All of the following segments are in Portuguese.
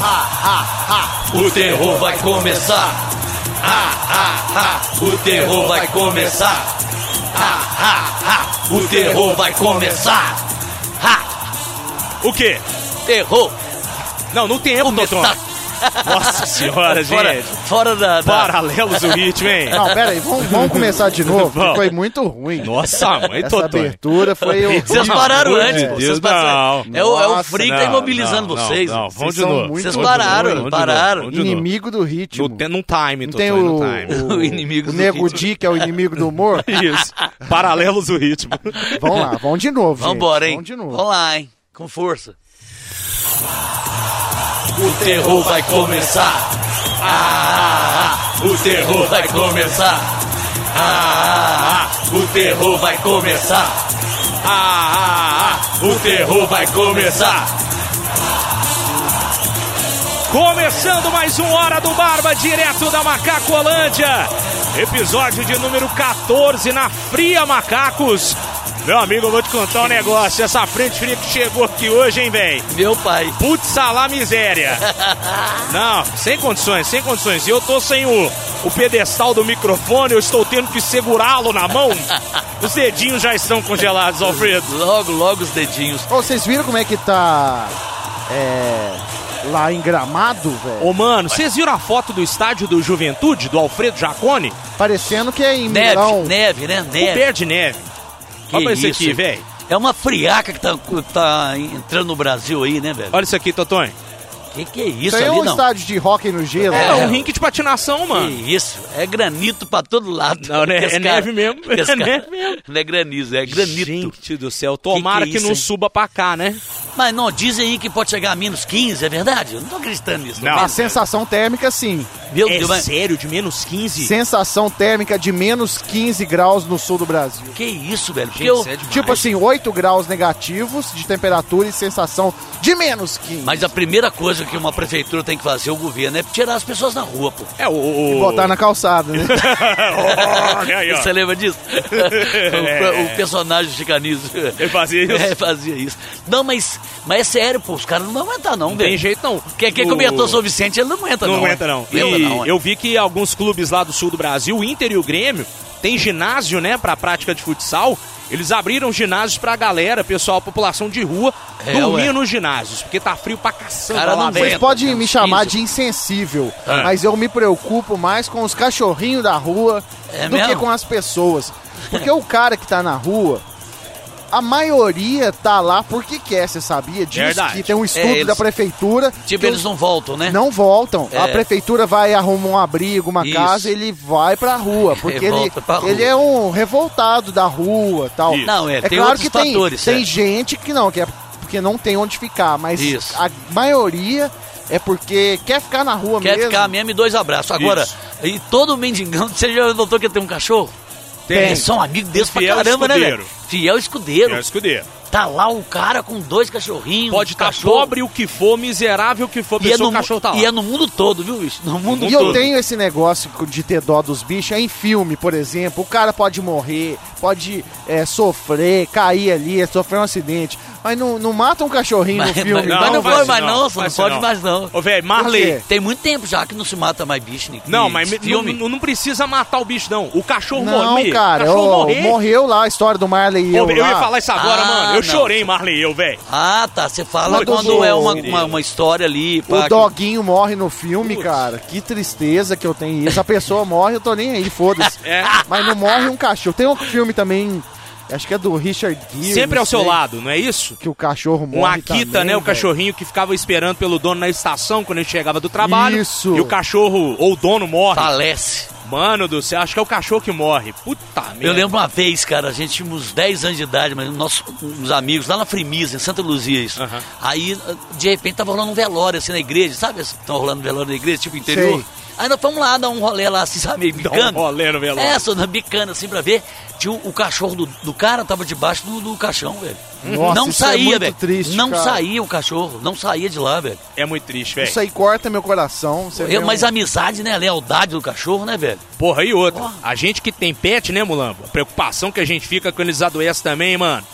ha, ha, ha. O terror vai começar. Ha, ha, ha. O terror vai começar. Ha, ha, ha. O terror vai começar. Ha. O quê? Terror. Não, não tem Totão. Começar. Nossa senhora, Fora, gente. fora da, da- Paralelos do ritmo, hein? Não, pera aí, vamos, vamos começar de novo, porque Vamos. foi muito ruim. Nossa, mãe, Essa Totão. abertura foi horrível. Vocês pararam antes. Deus, Vocês passaram- não. É o, é o Freak que tá imobilizando não, vocês. Não, não, vamos de são novo. muito Vocês Vamos pararam, vamos pararam. vamos. Inimigo do ritmo. No, num time, Não tem no o, time. o, O inimigo o do Nego ritmo. Di, que é o inimigo do humor. Isso. Paralelos do ritmo. Vamos lá, vamos de novo, gente. Vambora, hein? Vamos de novo. Vamos lá, hein? Com força. O terror vai começar. Ah, ah, ah. O terror vai começar. Ah, ah, ah. O terror vai começar. Ah, ah, ah. O terror vai começar. Começando mais um Hora do Barba, direto da Macacolândia. Episódio de número 14 na Fria Macacos. Meu amigo, eu vou te contar um negócio. Essa frente fria que chegou aqui hoje, hein, véi? Meu pai. Putz, salá miséria. Não, sem condições, sem condições. E eu tô sem o, o pedestal do microfone, eu estou tendo que segurá-lo na mão. Os dedinhos já estão congelados, Alfredo. Logo, logo os dedinhos. Ô, vocês viram como é que tá é, lá em Gramado, velho? Ô, mano, vocês viram a foto do estádio do Juventude, do Alfredo Jacone? Parecendo que é em Neve, Milão. neve, né? Neve. Coberto de neve. Que Olha pra isso isso, aqui, velho. É uma friaca que tá, tá entrando no Brasil aí, né, velho? Olha isso aqui, Totonho. Que que é isso é ali, um não? estádio de hóquei no gelo. É, É. um rink de patinação, mano. Que isso? É granito pra todo lado. Não, né? Esse É cara- neve mesmo. esse É cara- neve mesmo. Não é granizo, é granito. Gente do céu, tomara Que que, que é não isso, hein? suba pra cá, né? Mas não, dizem aí que pode chegar a menos 15, é verdade? Eu não tô acreditando nisso. Não. A sensação térmica, sim. Meu é Deus, mas sério, de menos 15? Sensação térmica de menos 15 graus no sul do Brasil. que isso, velho? Porque Gente, eu... isso é demais. Tipo assim, 8 graus negativos de temperatura e sensação de menos 15. Mas a primeira coisa que uma prefeitura tem que fazer, o governo, é tirar as pessoas na rua, pô. É, o... o... Botar na calçada, né? Olha aí. Você lembra disso? o, o personagem chicanizo. Ele fazia isso? É, fazia isso. Não, mas, mas é sério, pô. Os caras não vão aguentar, não, Não tem velho. jeito, não. Quem, quem O- comentou sobre o Vicente, ele não aguenta, Não não. aguenta, é. não. Aguenta, E não, é. eu vi que alguns clubes lá do sul do Brasil, o Inter e o Grêmio, tem ginásio, né, pra prática de futsal. Eles abriram ginásios pra galera, pessoal, a população de rua, É, dormir ué. nos ginásios, porque tá frio pra caçamba Cara, lá. Vocês podem me chamar 15. de insensível, Ah. mas eu me preocupo mais com os cachorrinhos da rua É do que mesmo? com as pessoas. Porque o cara que tá na rua, a maioria tá lá porque quer, você sabia disso? Verdade. Que tem um estudo É, eles- da prefeitura. Tipo, eles não voltam, né? não voltam. A É. prefeitura vai arrumar um abrigo, uma Isso. casa, ele vai pra rua. Porque ele, pra rua. ele é um revoltado da rua tal. Isso. Não, é, É tem claro que tem, fatores. tem é. gente que não, que é porque não tem onde ficar, mas Isso. a maioria é porque quer ficar na rua Quer mesmo. ficar mesmo e dois abraços. Agora, Isso. e todo mendigão, você já notou que tem um cachorro? Tem. Eles são amigos deles pra Fiel caramba, né, escudeiro. velho? Fiel escudeiro. É o escudeiro. Tá lá o cara com dois cachorrinhos. Pode um estar cachorro. pobre o que for, miserável o que for, E é, no, o cachorro tá lá. e é no mundo todo, viu, bicho? No mundo E todo. eu tenho esse negócio de ter dó dos bichos. É em filme, por exemplo. O cara pode morrer, pode é, sofrer, cair ali, sofrer um acidente. Mas não, não mata um cachorrinho Mas, no filme. mas- mas Não, não vai pode ser mais não, não, só não pode não. mais não. Ô, velho, Marley. Tem muito tempo já que não se mata mais bicho, Nick. Não, mas me- filme. não, não precisa matar o bicho, não. O cachorro Não, morrer. cara. O cachorro morreu lá a história do Marley e Ô, eu. velho, eu ia lá. falar isso agora, Ah, mano. Eu não. chorei, Marley e eu, velho. Ah, tá. Você fala Quando quando é uma, uma, uma história ali. pá, O que- doguinho morre no filme, Putz. cara. Que tristeza que eu tenho isso. A pessoa morre, eu tô nem aí, foda-se. É. Mas não morre um cachorro. Tem um filme também, acho que é do Richard Gere. Sempre ao seu lado, não é isso? Que o cachorro Um morre Akita, também, né? O velho. cachorrinho que ficava esperando pelo dono na estação quando ele chegava do trabalho. Isso. E o cachorro, ou o dono, morre. Falece. Mano do céu, acho que é o cachorro que morre. Puta merda. Eu lembro uma vez, cara, a gente tinha uns 10 anos de idade, mas nossos uns amigos lá na Frimisa, em Santa Luzia, isso. Aham. Aí, de repente, tava rolando um velório assim na igreja, sabe? Estão rolando velório na igreja, tipo interior. Sei. Aí nós fomos lá dar um rolê lá, assim, sabe, meio Dá bicando. um rolê no velório. É, só na bicana, assim, pra ver. Tinha o, o cachorro do, do cara, tava debaixo do, do caixão, velho. Nossa, não isso é saía, muito velho. triste, não cara. saía o cachorro, não saía de lá, velho. É muito triste, velho. Isso aí corta meu coração. Você vê Eu- Mas um- amizade, né? A lealdade do cachorro, né, velho? Porra, e outra. Porra. A gente que tem pet, né, Mulambo? A preocupação que a gente fica quando eles adoecem também, mano.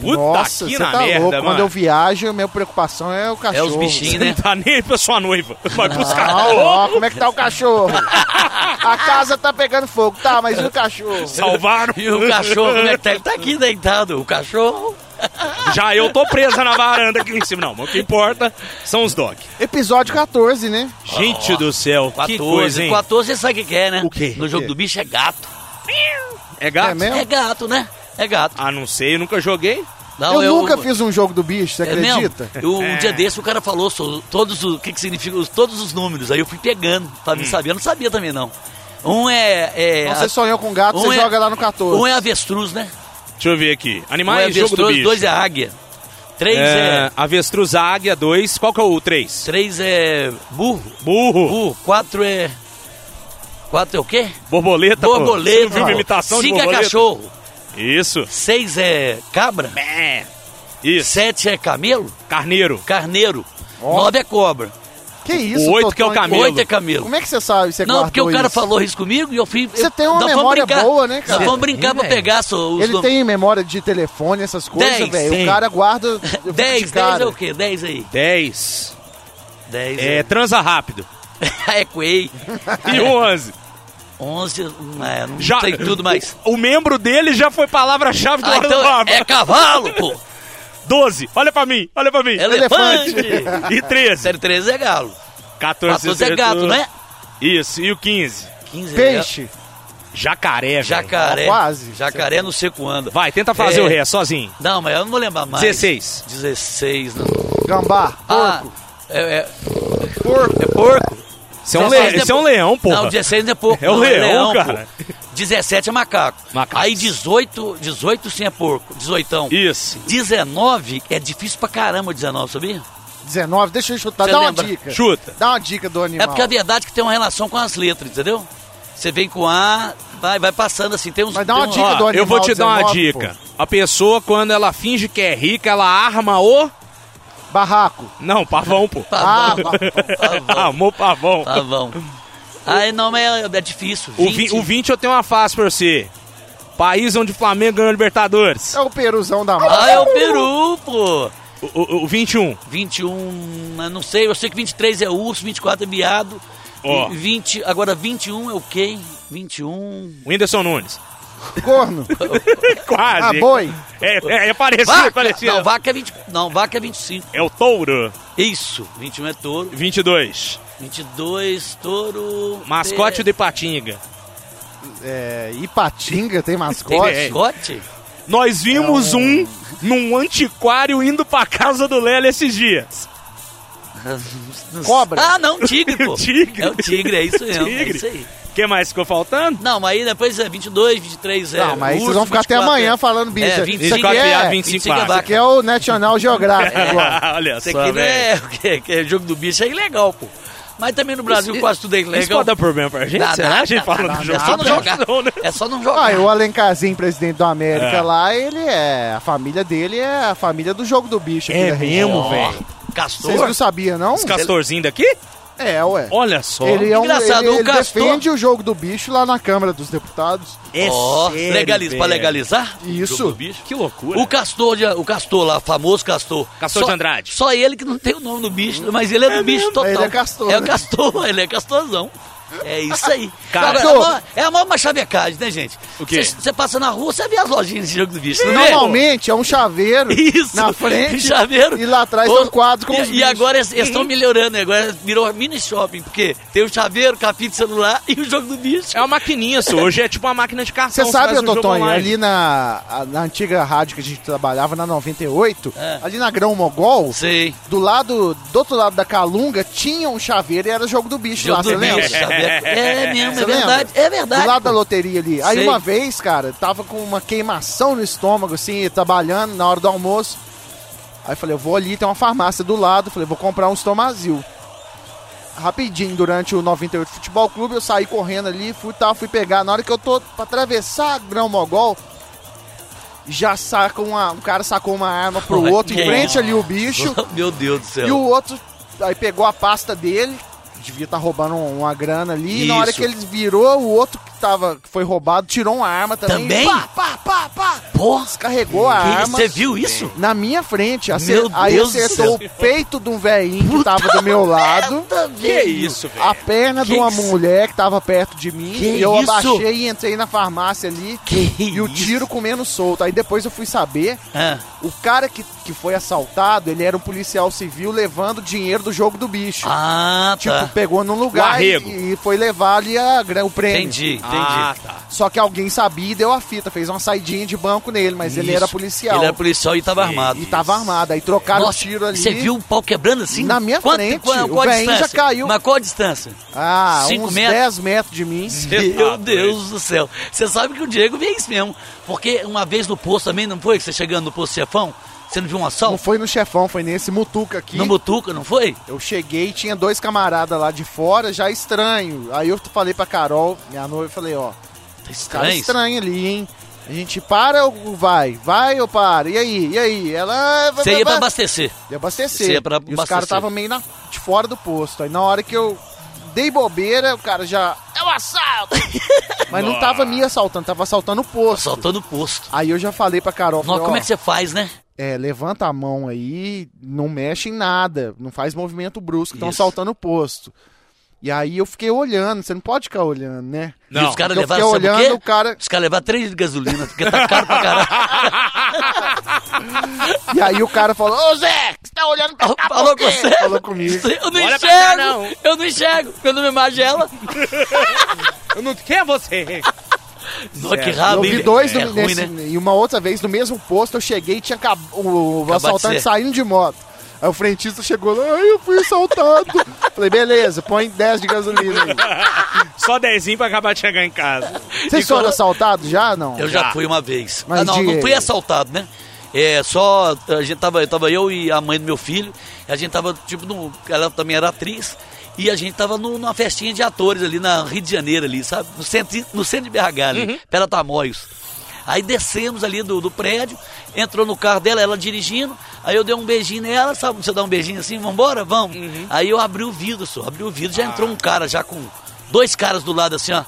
Puta Nossa, que na tá merda, louco. mano. Quando eu viajo, a minha preocupação é o cachorro. É os bichinhos, né? não tá nem aí pra sua noiva. Vai buscar Não, ó, como é que tá o cachorro? A casa tá pegando fogo, tá, mas e o cachorro? Salvaram. E o cachorro, como é que tá? Ele tá aqui deitado. O cachorro. Já eu tô presa na varanda aqui em cima. Não, mas o que importa são os dog. Episódio 14, né? Gente do céu, 14. que coisa, hein? 14, você sabe o que é, né? O quê? No O jogo quê? do bicho é gato. É gato? É mesmo? É gato, né? É gato. Ah, não sei, eu nunca joguei. Não, eu, nunca fiz um jogo do bicho, você É acredita? Eu, um dia desse o cara falou sobre todos os, o que, que significa os- todos os números. Aí eu fui pegando pra Hum. me saber. Eu não sabia também, não. Um é. é Então você sonhou com gato, um você é- joga lá no 14. um é avestruz, né? Deixa eu ver aqui. Um é Animais, jogo do avestruz, bicho. dois é águia. Três é. É, avestruz águia, dois. Qual que é o três? Três é burro. Burro. Burro. Quatro é. Quatro é o quê? Borboleta. pô. Borboleta. Você não viu imitação de Cinco é borboleta? cachorro. Isso. Seis é cabra. É. Isso. Sete é camelo. Carneiro. Carneiro. Ó. Nove é cobra. Que isso, O oito que é o camelo. Oito é camelo. Como é que você sabe? Você Não, porque o cara isso? falou isso comigo e eu fui. Você tem uma memória brincar- boa, né, cara? Nós vamos brincar pra pegar os Ele tem memória de telefone, essas coisas, velho. O cara guarda. Dez, dez é o quê? Dez aí. Dez. Dez É, transa rápido. é Quay. E onze. Onze, é, não Já, sei tudo mais. O, o membro dele já foi palavra-chave do Ah, então é cavalo, pô. 12. Olha pra mim, olha pra mim. Elefante. E 13. Série 13 é galo. 14, 14 é gato, né? Isso. E o 15? 15 é Peixe. Jacaré, velho. Jacaré. Quase. Jacaré no seco anda. Vai, tenta fazer É. o ré sozinho. Não, mas eu não vou lembrar mais. 16. 16. Não. Gambá. Ah, Porco. é, é, Porco. é porco. Você é um, 16 le... é é um leão, porra. Não, 16 não é porco. É o não, leão, cara. pô. 17 é macaco. Macaco. Aí 18, 18 sim é porco. 18. Isso. 19 é difícil pra caramba 19, sabia? 19, deixa eu chutar. Você Dá uma lembra? dica. Chuta. Dá uma dica do animal. É porque a verdade é que tem uma relação com as letras, entendeu? Você vem com A, vai, vai passando assim, tem uns... Mas dá uma um- dica Ó, do animal eu vou te dar uma 19, dica. A pessoa, quando ela finge que é rica, ela arma o... Barraco. Não, pavão, pô. Ah, Pavão. Pavão. Armou pavão. Pavão. Aí não, mas é, é difícil. O, vi, o 20 eu tenho uma fácil pra você. País onde o Flamengo ganhou a Libertadores. É o peruzão da mata. Ah, é o Peru, pô. O, o, o 21. 21, eu não sei, eu sei que 23 é urso, 24 é miado. Ó. E 20, agora 21 é o quê? 21. Whindersson Nunes. Corno. Quase. Ah, boi. É, é, é parecido, Vaca! parecido. Não, vaca é 20, não, vaca é 25. É o touro. Isso, 21 é touro. 22. 22, touro. Mascote é, do Ipatinga. É, Ipatinga tem Tem mascote. É. mascote? Nós vimos um num antiquário indo pra casa do Lélio esses dias. Cobra. Ah, não, tigre, pô. Tigre. É o tigre, é isso mesmo. É Tigre. isso aí. O que mais ficou faltando? Não, mas aí depois é 22, 23 é. Não, mas aí vocês vão ficar até 24 amanhã é- falando bicho. É, Isso 25 aqui é é, 25 é isso aqui é o National Geographic agora. Olha Isso só, aqui não velho. é, o que, é jogo do bicho, é ilegal, pô. Mas também no Brasil quase tudo é Isso ilegal. pode dar problema pra gente? Dá, Será? dá, a gente dá, fala dá, do jogo. É só não jogar. Não, né? É só não jogar. Ah, o Alencarzinho, presidente do América É. lá, ele é. A família dele é a família do jogo do bicho. aqui É da mesmo, velho. Castor. Vocês não sabiam, não? Os castorzinhos daqui? É, ué. Olha só. Ele é um. Engraçado, ele, o ele Castor- defende o jogo do bicho lá na Câmara dos Deputados. É sério, legaliza, pra legalizar? Isso. o jogo do bicho. Que loucura. O Castor, de- o Castor lá, famoso Castor. Castor Só- de Andrade. Só ele que não tem o nome do bicho, mas ele é do bicho total. Ele é Castor, É o né? Castor, ele é Castorzão. É isso aí. Cara, Agora, é a maior- é a maior machavecagem, né, gente? O quê? Você passa na rua, você vê as lojinhas de jogo do bicho, não vê? Normalmente é um chaveiro Isso. na frente chaveiro. e lá atrás Ô, tem um quadro com e, os e bichos. agora eles estão melhorando, né? agora virou mini shopping, porque tem o chaveiro, capim de celular e o jogo do bicho. É uma maquininha, só. Hoje é tipo uma máquina de cartão. Você sabe, um Totonho, ali na, na antiga rádio que a gente trabalhava, na 98, É. ali na Grão Mogol, Sei. do lado, do outro lado da Calunga, tinha um chaveiro e era jogo do bicho Jogo lá, do você lembra? bicho, chaveiro. É mesmo, Você é verdade. lembra? É verdade. Do lado pô. da loteria ali. Aí Sei. uma vez, cara, tava com uma queimação no estômago, assim, trabalhando na hora do almoço. Aí falei, eu vou ali, tem uma farmácia do lado, falei, vou comprar um estomazil. Rapidinho, durante o 98 Futebol Clube, eu saí correndo ali, fui tal, fui pegar. Na hora que eu tô pra atravessar Grão Mogol, já saca uma. Um cara sacou uma arma pro outro, em frente ali o bicho. Meu Deus do céu. E o outro aí pegou a pasta dele, devia estar roubando um- uma grana ali, e na hora que ele virou, o outro tava, que foi roubado tirou uma arma também. Também? Pá, pá, pá, pá. Porra, Descarregou a que- arma. você viu isso? Na minha frente. Acer- Meu aí Deus do acertou o peito de um velhinho que tava do meu lado. Que isso, velho? A perna de Que uma isso? mulher que tava perto de mim. Que e eu isso? abaixei e entrei na farmácia ali. Que e o isso? tiro comendo solto. Aí depois eu fui saber. Ah, O cara que, que foi assaltado, ele era um policial civil levando dinheiro do jogo do bicho. ah Tipo, tá. pegou num lugar e, e foi levar ali a, o prêmio. Entendi, entendi. Ah, tá. Só que alguém sabia e deu a fita, fez uma saidinha de banco nele, mas ele Isso. era policial. Ele era policial e tava armado. E tava armado. Aí trocaram Nossa, o tiro ali. Você viu o pau quebrando assim? Na minha frente, Qual, o qual a velhinho já distância? caiu. Mas qual a distância? Ah, Cinco uns metros? 10 metros de mim. Meu. Deus do céu. Você sabe que o Diego vê isso mesmo. Porque uma vez no posto também, não foi? Que você chegando no posto chefão, você não viu um Não assalto? foi no chefão, foi nesse mutuca aqui. No Butuca, não foi? Eu cheguei e tinha dois camaradas lá de fora, já estranho. Aí eu falei pra Carol, minha noiva, eu falei, ó, Tá cara estranho. isso. estranho ali, hein? A gente para ou vai? Vai ou para? E aí? E aí? Ela. ah, Você ia pra abastecer. Ia abastecer. Você ia pra e os abastecer. caras estavam meio na, de fora do posto. Aí na hora que eu dei bobeira, o cara já. É um assalto! Mas não tava me assaltando, tava assaltando o posto. Assaltando o posto. Aí eu já falei pra Carol, Nossa, como é que você faz, né? É, levanta a mão aí, não mexe em nada, não faz movimento brusco, estão Isso. assaltando o posto. E aí eu fiquei olhando, você não pode ficar olhando, né? e os caras levaram, sabe o olhando, quê? o cara- Os caras levaram 3 de gasolina, porque tá caro pra caralho. E aí o cara falou, ô Zé, você tá olhando pra cá Falou com você? Falou comigo. Eu não Olha pra cá, enxergo, não. eu não enxergo, eu não me magela. Eu não quero você. Nossa, que Eu rabo, hein? vi dois é no- ruim, nesse- né? e uma outra vez no mesmo posto eu cheguei e tinha acab- o, o de assaltante ser. saindo de moto. Aí o frentista chegou lá, ai, eu fui assaltado. Falei, beleza, põe 10 de gasolina aí. Só dezinho pra acabar de chegar em casa. Vocês foram assaltados já? Não? Eu já Já. fui uma vez. Mas ah, não, diga não fui assaltado, né? É, só a gente tava, tava eu e a mãe do meu filho, a gente tava tipo no, ela também era atriz e a gente tava no- numa festinha de atores ali na Rio de Janeiro ali, sabe? No centro, no centro de BH ali, Uhum. Pela Tamoios. Aí descemos ali do, do prédio, entrou no carro dela, ela dirigindo, aí eu dei um beijinho nela, sabe? Você dá um beijinho assim, vambora, vamos. Uhum. Aí eu abri o vidro, só, abri o vidro, já Ah. entrou um cara já com dois caras do lado assim, ó.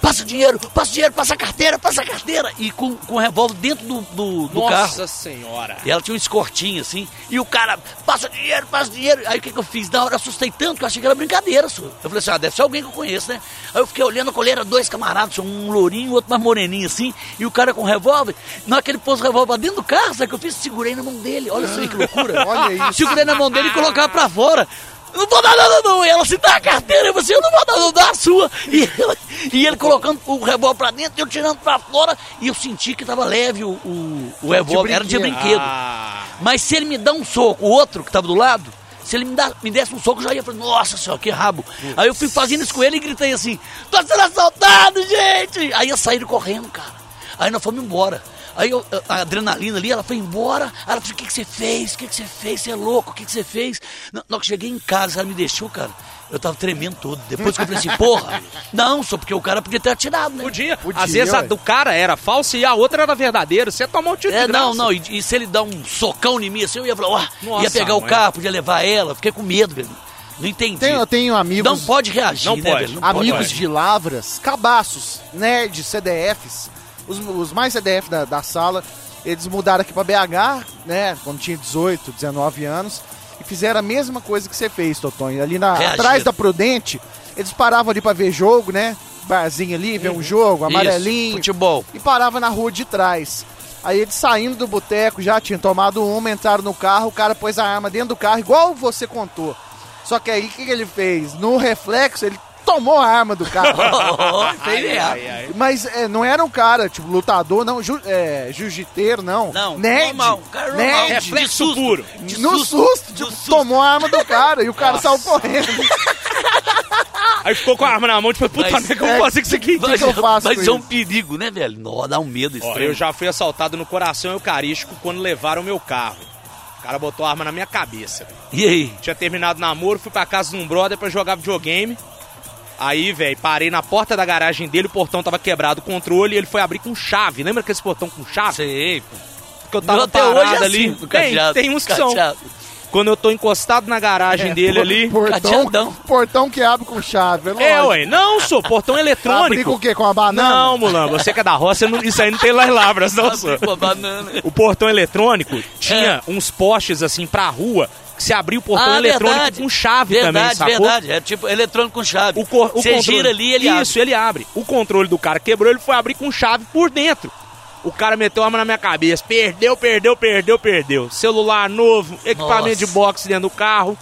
Passa o dinheiro, passa o dinheiro, passa a carteira, passa a carteira. E com, com o revólver dentro do, do, do carro. Nossa senhora. E ela tinha um escortinho assim. E o cara, passa dinheiro, passa dinheiro. Aí o que, que eu fiz? Na hora eu assustei tanto que eu achei que era brincadeira, só. Eu falei assim, ah, deve ser alguém que eu conheço, né? Aí eu fiquei olhando a coleira, dois camaradas, um lourinho, outro mais moreninho assim. E o cara com revólver. Na hora que ele pôs o revólver dentro do carro, sabe o que eu fiz? Segurei na mão dele. Olha só aí que loucura. Olha isso. Segurei na mão dele e colocar pra fora. Não vou dar nada não. E ela se dá a carteira, eu falei assim, eu não vou dar, não dá a sua. E, ela- e ele colocando o revólver pra dentro, eu tirando pra fora. E eu senti que tava leve o, o, o revólver, era de brinquedo. Ah, Mas se ele me dá um soco, o outro que tava do lado, se ele me, dá, me desse um soco, eu já ia falar, nossa senhora, que rabo. Aí eu fui fazendo isso com ele e gritei assim, tô sendo assaltado, gente! Aí eles saíram correndo, cara. Aí nós fomos embora. Aí eu- a adrenalina ali, ela foi embora. Ela falou, o que, que você fez? O que, que você fez? Você é louco? O que, que você fez? Na hora que eu cheguei em casa, ela me deixou, cara. Eu tava tremendo todo. Depois que eu falei assim, porra, não, só porque o cara podia ter atirado, né? podia. Podia, Às vezes a ué. do cara era falsa e a outra era verdadeira. Você tomou um tiro É, de não, graça. não, e, e se ele dá um socão em mim assim, eu ia falar, ó, Nossa, ia pegar o mãe. carro, podia levar ela, fiquei com medo, velho. Não entendi. Tenho, eu tenho amigos, Não pode reagir, Não né, pode. velho? Não pode amigos reagir. de lavras, cabaços, nerds, CDFs, os, os mais CDF da, da sala, eles mudaram aqui pra BH, né, quando tinha 18, 19 anos, e fizeram a mesma coisa que você fez, Totonho. Ali na, atrás da Prudente, eles paravam ali pra ver jogo, né, barzinho ali, ver um jogo, Isso, amarelinho, futebol. e parava na rua de trás. Aí eles saindo do boteco, já tinham tomado uma, entraram no carro, o cara pôs a arma dentro do carro, igual você contou. Só que aí o que, que ele fez? No reflexo, ele tomou a arma do carro. Oh, fez errado. Mas é, não era um cara, tipo, lutador, não, ju, é, jiu-jiteiro, não. Não, Nerd. normal, cara normal. Nerd. Reflexo De susto. puro. De No susto, tipo, no susto. tomou a arma do cara e o cara saiu correndo. Aí ficou com a arma na mão, tipo, puta merda, como é, fazer com isso aqui? Mas, que eu faço mas é um isso? perigo, né, velho? Nó, dá um medo Ó, estranho. eu já fui assaltado no coração eucarístico quando levaram meu carro. O cara botou a arma na minha cabeça. E aí? Tinha terminado o namoro, fui pra casa de um brother pra jogar videogame. Aí, velho, parei na porta da garagem dele, o portão tava quebrado, o controle, e ele foi abrir com chave. Lembra aquele portão com chave? Sei, pô. Que eu tava Meu, até parado hoje é ali. assim, tem, tem uns que são. quando eu tô encostado na garagem É, dele por- ali. Portão, Cadeadão. portão que abre com chave. É, lógico. ué. Não, sou portão Abrir com eletrônico. o quê? Com a banana? Não, Mulan, você que é da roça, não- isso aí não tem lá em Lavras, não, sou. Banana. O portão eletrônico tinha uns postes assim pra rua que se abria o portão Ah, eletrônico verdade. com chave também, Verdade, sacou? verdade. É tipo eletrônico com chave. O, cor, o Você controle- gira ali ele Isso, ele abre. O controle do cara quebrou, ele foi abrir com chave por dentro. O cara meteu a arma na minha cabeça. Perdeu, perdeu, perdeu, perdeu. Celular novo, equipamento Nossa. de boxe dentro do carro,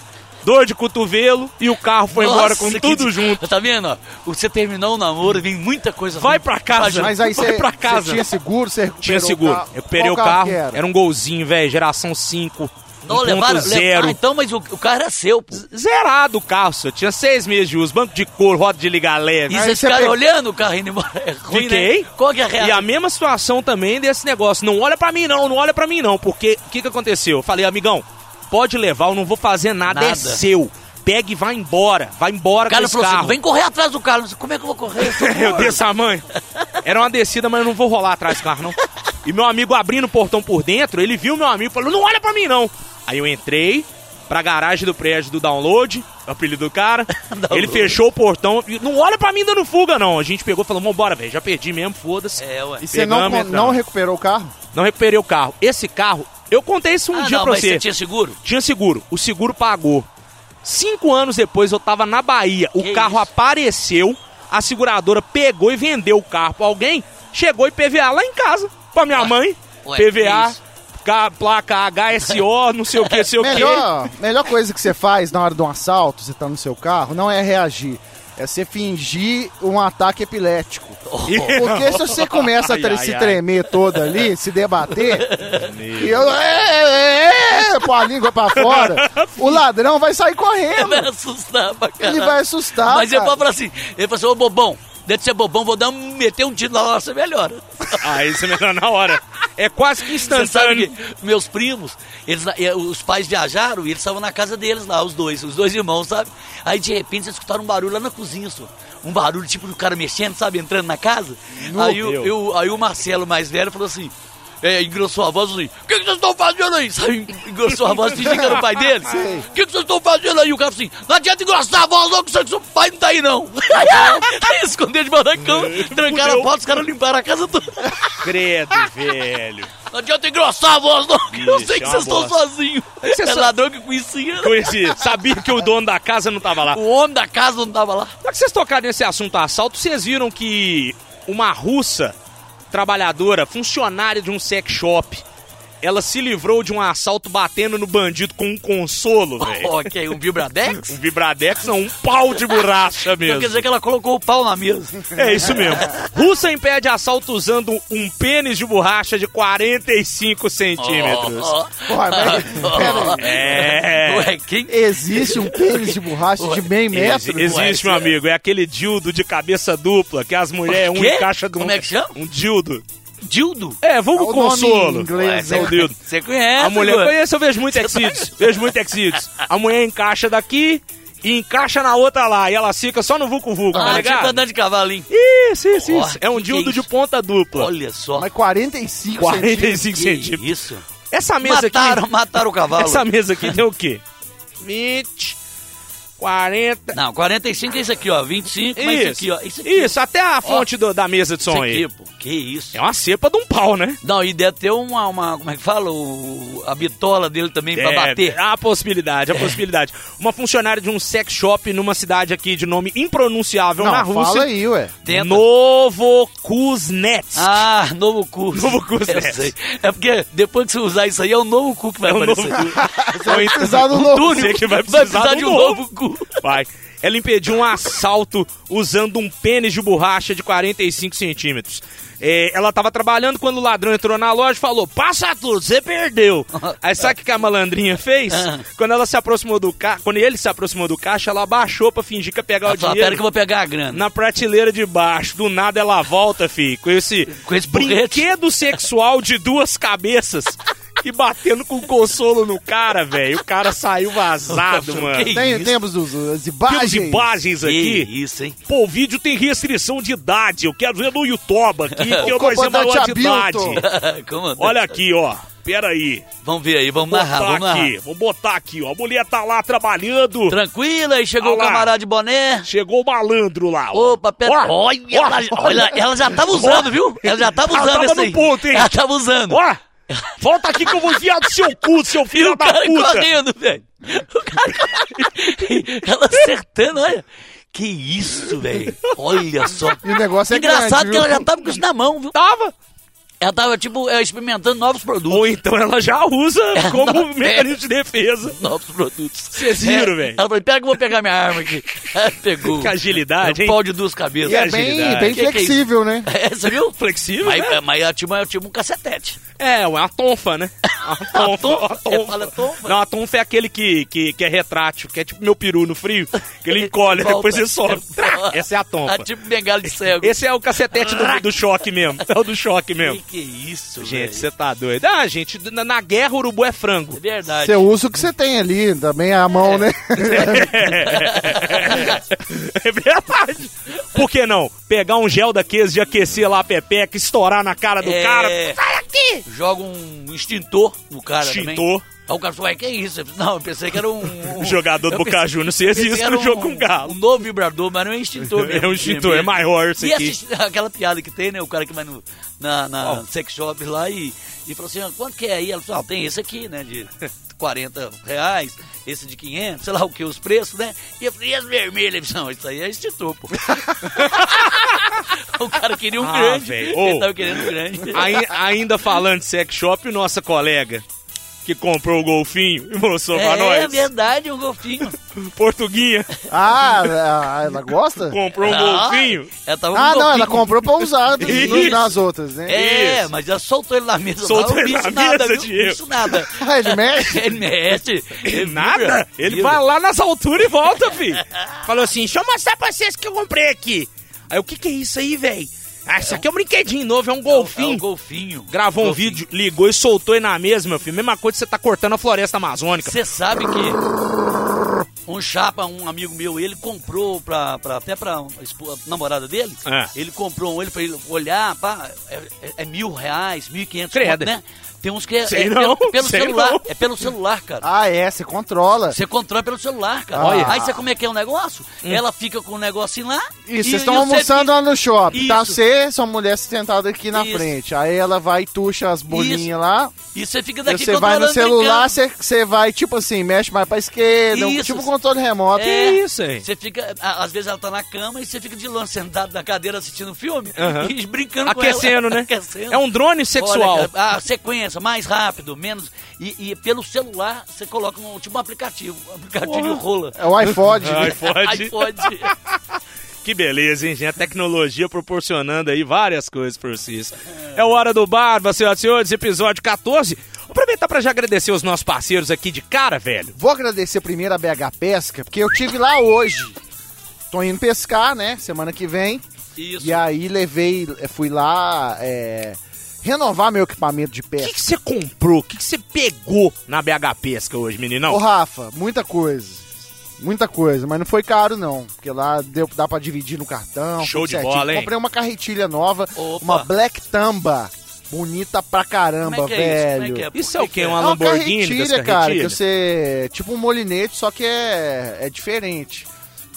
dor de cotovelo e o carro foi Nossa, embora com tudo junto. Tá vendo? ó? Você terminou o namoro, vem muita coisa Vai pra casa. Mas aí Vai pra casa. você tinha seguro, você recuperou Tinha seguro. o carro. Eu recuperei Qual o carro, que era? era um golzinho, velho, geração 5. Não, levaram, 1.0. levaram. Ah, então, mas o, o carro era seu, pô. Zerado o carro, senhor. Tinha seis meses de uso, banco de couro, roda de ligar leve. E vocês você ficaram olhando o carro indo embora. É ruim, Fiquei. né? Qual que é a E a mesma situação também desse negócio. Não olha pra mim não, não olha pra mim não. Porque o que, que aconteceu? Eu falei, amigão, pode levar, eu não vou fazer nada, é Nada. seu. Pega e vai embora. Vai embora O com esse falou carro. assim, vem correr atrás do carro. Como é que eu vou correr? Eu morto. desse tamanho. Era uma descida, mas eu não vou rolar atrás do carro, não. E meu amigo abrindo o portão por dentro, ele viu meu amigo e falou: não olha pra mim, não. Aí eu entrei pra garagem do prédio do download, o apelido do cara. ele fechou o portão. e, Não olha pra mim dando fuga, não. A gente pegou e falou: vambora, velho, já perdi mesmo, foda-se. É, ué. E você não, não recuperou o carro? Não recuperei o carro. Esse carro, eu contei isso um Ah, dia não, pra mas você. você tinha seguro? Tinha seguro. O seguro pagou. Cinco anos depois eu tava na Bahia. O Que carro isso? apareceu. A seguradora pegou e vendeu o carro pra alguém. Chegou e PVA lá em casa. Pra minha mãe. ué, que PVA. Placa HSO, não sei o que, sei o que. Melhor, melhor coisa que você faz na hora de um assalto, você tá no seu carro, não é reagir. É você fingir um ataque epilético. Porque se você começa a Ai, ai, se ai. tremer todo ali, se debater, e eu. É, é, é, pôr a língua pra fora, o ladrão vai sair correndo. Vai assustar pra caralho. Ele vai assustar. Mas ele cara. falar assim, ele falou assim, ô bobão, deve ser bobão, vou dar um, meter um tiro na hora, você melhora. Ah, isso é melhor na hora. É quase que instantâneo. que meus primos, eles, eh, os pais viajaram e eles estavam na casa deles lá, os dois, os dois irmãos, sabe? Aí de repente eles escutaram um barulho lá na cozinha, só. Um barulho tipo do cara mexendo, sabe? Entrando na casa. aí, eu, aí o Marcelo mais velho falou assim. É, engrossou a voz assim, o que, que vocês estão fazendo aí? Sabe, engrossou a voz, fingindo que era o pai dele. O que, que vocês estão fazendo aí? O cara assim, não adianta engrossar a voz não, que seu, seu pai não tá aí não. aí escondeu de barracão, trancaram a porta, os caras limparam a casa toda. Credo, velho. Não adianta engrossar a voz, não, que eu Ixi, sei que é uma vocês estão bosta. sozinhos. Você É só- ladrão que conhecia. Conheci. Sabia que o dono da casa não tava lá. O homem da casa não tava lá. Já que vocês tocaram nesse assunto assalto, vocês viram que uma russa trabalhadora, funcionária de um sex shop, ela se livrou de um assalto batendo no bandido com um consolo, velho. Ok, um Vibradex? Um vibradex, não, um pau de borracha Então mesmo. quer dizer que ela colocou o pau na mesa. É isso mesmo. Russa impede assalto usando um pênis de borracha de 45 centímetros. Ó. Porra, mas- pera aí. É. Ué, quem? Existe um pênis de borracha de meio metro? existe, meu amigo. É aquele dildo de cabeça dupla que as mulheres um encaixa do Como é que chama? Um dildo. Dildo? É, É vamos o consolo. inglês, é o né? dildo. Você conhece, A mulher Igor? conhece, eu vejo muito Exídios. Vejo muito Exídios. A mulher encaixa daqui e encaixa na outra lá. E ela fica só no vulco vulco, tá Ah, tipo ligado? andando de cavalinho. Isso, isso, Ó, isso. É um dildo é de ponta dupla. Olha só. Mas 45 centímetros. 45 Que centímetros. isso? Essa mesa Mataram, aqui. mataram o cavalo. Essa mesa aqui tem o quê? 20, 40. Não, 45 é isso aqui, ó. 25, mas isso aqui, ó. Isso aqui. Isso, até a fonte do- da mesa de Isso som aí. aqui, pô. Que isso? É uma cepa de um pau, né? Não, e deve ter uma, uma como é que fala? O, a bitola dele também pra É, bater. Há a possibilidade, a possibilidade. Uma funcionária de um sex shop numa cidade aqui de nome impronunciável na Não, Rússia. fala aí, ué. Tenta. Novo Kuznets. Ah, novo cu. Novo cu, certo. sei. É porque depois que você usar isso aí, é o novo cu que vai É aparecer. novo Você vai precisar do novo. Você que vai precisar, de do um novo. novo cu. Vai. Ela impediu um assalto usando um pênis de borracha de 45 centímetros. É, ela tava trabalhando quando o ladrão entrou na loja e falou: Passa tudo, você perdeu. Aí sabe o que a malandrinha fez? Ah. Quando ela se aproximou do caixa, quando ele se aproximou do caixa, ela abaixou pra fingir que ia pegar o Ela fala, dinheiro. pera que eu vou pegar a grana. Na prateleira de baixo, do nada ela volta, filho, com esse, Com esse brinquedo sexual de duas cabeças e batendo com consolo no cara, velho. O cara saiu vazado, mano. Tem, temos os, as Temos imagens. imagens Que aqui. isso, hein? Pô, o vídeo tem restrição de idade. Eu quero ver no YouTube aqui, que eu mais é maior de idade. Olha aqui, ó. pera aí. Vamos ver aí, vamos narrar, botar vamos narrar. aqui, vamos botar aqui, ó. A mulher tá lá trabalhando. Tranquila, aí chegou Olha o camarada de boné. Chegou o malandro lá, ó. Opa, pera. Ó, olha, ó, ela, olha, ela já tava usando, viu? Ela já tava Ela usando tava esse no aí. ponto, hein? Ela tava usando. Ó, volta aqui que eu vou enfiar do seu cu, seu filho o da cara puta. correndo, velho. O cara correndo. Ela acertando, olha. Que isso, velho. Olha só. E o negócio é Engraçado grande, que ela já tava com isso na mão, viu? Tava. Ela tava, tipo, é, experimentando novos produtos. Ou então ela já usa como não, mecanismo de defesa. Novos produtos. Vocês viram, É, velho? Ela falou, pega que eu vou pegar minha arma aqui. Ela pegou. Que agilidade, É hein? um pau de duas cabeças. E é agilidade. bem, bem Que que é flexível, né? É, você viu? Flexível, Mas, né? mas ela tinha, uma- tinha um cacetete. É, uma tonfa, né? Uma tonfa. tonfa? uma É, fala tonfa? Não, a tonfa é aquele que, que, que é retrátil, que é tipo meu peru no frio, que ele encolhe, Volta. depois ele sobe. Essa é a tonfa. tipo bengala de cego. Esse é o cacetete do, do choque mesmo. É o do choque mesmo. Que é isso, Gente, você tá doido. Ah, gente, na, na guerra o urubu é frango. É verdade. Você usa o que você tem ali, também a mão, né? É verdade. Por que não? Pegar um gel daqueles de aquecer lá a pepeca, estourar na cara do É. cara. Sai aqui! Joga um extintor no cara Extintor. também. Aí o cara falou, ué, que isso? Eu falei, Não, eu pensei que era um... O jogador do Boca Juniors, se existe no jogo com um, galo. um novo vibrador, mas não é extintor mesmo. É um extintor, é maior esse E aqui. assiste- aquela piada que tem, né? O cara que vai no, na, na sex shop lá e, e falou assim, ah, quanto que é aí? Ela falou, ah, tem esse aqui, né, de 40 reais, esse de 500, sei lá o que, os preços, né? E eu falei, e as vermelhas? Ele falou, não, isso aí é extintor, pô. o cara queria um Ah, grande, velho. ele tava querendo um grande. Ai- ainda falando de sex shop, nossa colega que comprou o golfinho e mostrou pra É nós. verdade, um golfinho. Portuguinha Ah, ela- ela gosta? comprou um Ah, golfinho. Ela tava com Ah, um não, golfinho. ela comprou pra usar no- Isso. nas outras, né? É, Isso. mas ela soltou ele na mesa. Soltou lá, o ele na nada, mesa, viu? Bicho nada. Ah, ele mexe? Ele mexe. Ele Nada. Ele vai lá nas alturas e volta, filho. Falou assim: deixa eu mostrar pra vocês que eu comprei aqui. Aí o que que é isso aí, velho? Ah, isso aqui é um brinquedinho novo, é um É golfinho. um golfinho. Gravou um Golfinho. vídeo, ligou e soltou ele na mesa, meu filho. Mesma coisa que você tá cortando a floresta amazônica. Você sabe que um chapa, um amigo meu, ele comprou pra, pra, até pra namorada dele, É. ele comprou um ele pra ele olhar, pá, é, é- é mil reais, mil e quinhentos, né? Tem uns que é, Sei é não, pelo, pelo sei celular, não. é pelo celular, cara. Ah, é, você controla. Você controla pelo celular, cara. Olha. Aí você como é que é o negócio? Hum. Ela fica com o negocinho lá. E vocês estão almoçando lá no shopping. Tá Isso. você, sua mulher sentada aqui na Isso. frente. Aí ela vai e tuxa as bolinhas lá. E você fica daqui você vai no controlando, celular, você, você vai, tipo assim, mexe mais pra esquerda. um- Isso. tipo controle remoto. É, isso aí? Você fica, às vezes ela tá na cama e você fica de longe sentado na cadeira assistindo filme e brincando Aquecendo, com ela. né? Aquecendo. É um drone sexual. Olha, cara, a sequência, mais rápido, menos. E, e pelo celular você coloca um, tipo um aplicativo. Um aplicativo rola. É o iPod. Ai, pode. iPod. Que beleza, hein, gente? A tecnologia proporcionando aí várias coisas por vocês. É o Hora do Barba, senhoras e senhores, episódio 14. Vou aproveitar pra já agradecer os nossos parceiros aqui de cara, velho. Vou agradecer primeiro a BH Pesca, porque eu tive lá hoje. Tô indo pescar, né? Semana que vem. Isso. E aí levei, fui lá é, renovar meu equipamento de O que pesca. que você comprou? O que você pegou na BH Pesca hoje, meninão? Ô Rafa, muita coisa. Muita coisa, mas não foi caro não, porque lá deu, dá pra dividir no cartão. Show de certinho. bola, hein? Comprei uma carretilha nova, Opa. uma Black Tamba, bonita pra caramba, Como é que é isso? Como é velho. que é? Isso é o quê? Uma É uma Lamborghini das carretilha, cara, que você. Tipo um molinete, só que é, é diferente.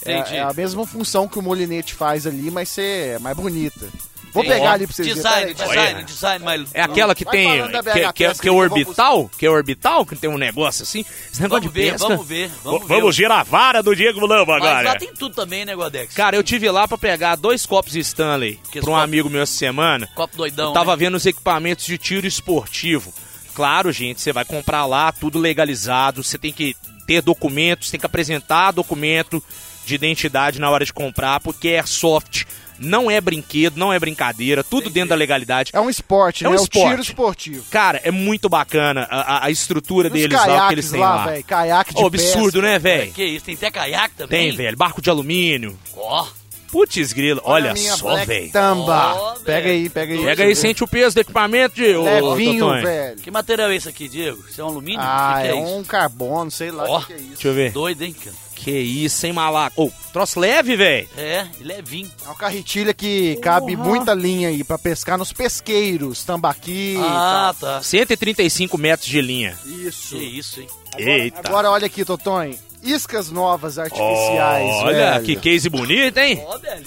É, é a mesma função que o molinete faz ali, mas ser é mais bonita. Vou pegar ali pra vocês Design, verem. Design, design, mas... É aquela que Vai tem. Que, BH que, é o que eu vou orbital? Que é o orbital? Que tem um negócio assim? Esse negócio Vamos de ver, pesca. vamos ver, vamos ver. vamos girar a vara do Diego Lamba Mas lá agora. tem tudo também, né, Godex? Cara, eu tive lá pra pegar dois copos Stanley Que pra um copo? amigo meu essa semana. Copo doidão, Eu tava né? vendo os equipamentos de tiro esportivo. Claro, gente, você vai comprar lá, tudo legalizado. Você tem que ter documentos, tem que apresentar documento de identidade na hora de comprar, porque airsoft não é brinquedo, não é brincadeira, tudo dentro da legalidade. É um esporte, É um né? esporte. o tiro esportivo. Cara, é muito bacana a, a- a estrutura Os deles lá, o que caiaques eles têm lá, lá. velho. Caiaque de Ô, absurdo, pesca. né, velho? Que isso, tem até caiaque também? Tem, velho. Barco de alumínio. Ó, Putz, grilo, olha a minha só, velho. Tamba. Ó, pega aí, pega aí. Pega aí, sente o peso do equipamento, ô, Levinho, Totonho. velho. Que material é esse aqui, Diego? Isso é um alumínio? Ah, que que é, é, isso? um carbono, sei lá o Ó. que, que é isso. Deixa eu ver. Doido, hein, cara? Que isso, hein, malaco? Ô, troço leve, velho. É, ele é. É uma carretilha que cabe muita linha aí pra pescar nos pesqueiros, tambaqui. Ah, tá. 135 metros de linha. Isso. Que isso, hein? Agora, Eita. agora olha aqui, Totonho. Iscas novas artificiais, Olha, velho. que case bonito, hein? Ó, velho.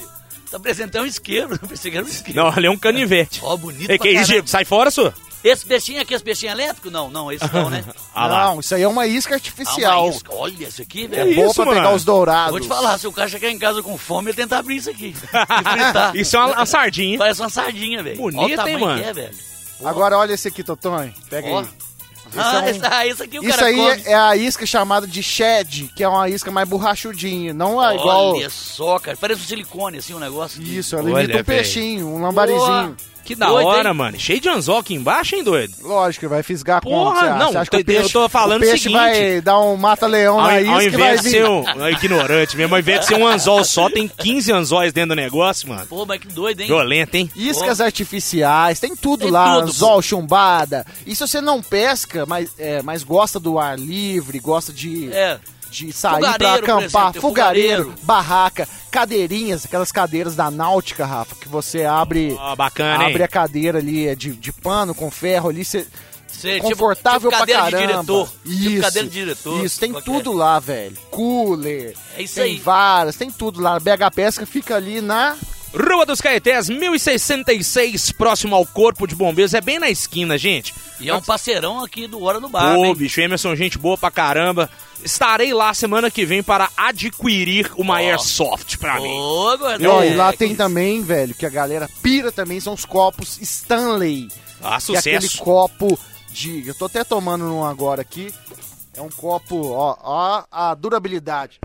Tá parecendo um isqueiro. Eu pensei que era um isqueiro. Não, ali é um canivete. Ó, bonito É pra que isso. Diego? Sai fora, senhor. Esse peixinho aqui, esse peixinho elétrico? Não, não, esse não, né? Ah lá. Não, isso aí é uma isca Ah, artificial. uma isca. Olha esse aqui, É velho. bom isso, pra pegar mano? os dourados. Vou te falar, se o cara chegar em casa com fome, ele tentar abrir isso aqui. Isso é uma, uma sardinha. Parece uma sardinha, velho. Bonito, Olha o hein, mano? que é, velho. Agora olha esse aqui, Totonho. Pega Ó. aí. Ah, é um- esse, ah, aqui o Isso cara aí come. é a isca chamada de shed, que é uma isca mais borrachudinha. Não é igual. Olha só, cara. Parece um silicone, assim, um negócio. Isso, ela Olha, imita um velho. peixinho, um lambarizinho. Que da Doido, hora, hein? mano. Cheio de anzol aqui embaixo, hein, doido? Lógico, vai fisgar Porra? Você acha? não, Você acha que eu o peixe, tô falando o o peixe seguinte. vai dar um mata-leão Ao, na ao isca vai invés de ser um ignorante mesmo, ao invés de ser um anzol só, tem 15 anzóis dentro do negócio, mano. Pô, mas que doido, hein? Violento, hein? Iscas artificiais, tem tudo Tem lá, tudo, anzol, chumbada. E se você não pesca, mas, é, mas gosta do ar livre, gosta de, É. de sair por acampar, exemplo, fogareiro, fogareiro. barraca, cadeirinhas, aquelas cadeiras da náutica, Rafa, que você abre, Ó, bacana, abre hein? a cadeira ali é de, de pano com ferro ali, você Cê, confortável tipo, tipo pra caramba. de diretor. Isso. Tipo cadeira de diretor. Isso, tem Qualquer. tudo lá, velho. Cooler. É isso tem aí. varas, tem tudo lá. BH Pesca fica ali na. Rua dos Caetés, 1066, próximo ao Corpo de Bombeiros. É bem na esquina, gente. E é um parceirão aqui do Hora do Bar, Pô, hein? bicho, Emerson, gente boa pra caramba. Estarei lá semana que vem para adquirir uma Airsoft pra mim. Ô, E, ó, e lá é, tem que- também, velho, que a galera pira também, são os copos Stanley. Ah, Que é aquele sucesso. copo de. Eu tô até tomando um agora aqui. É um copo, ó, ó, a durabilidade.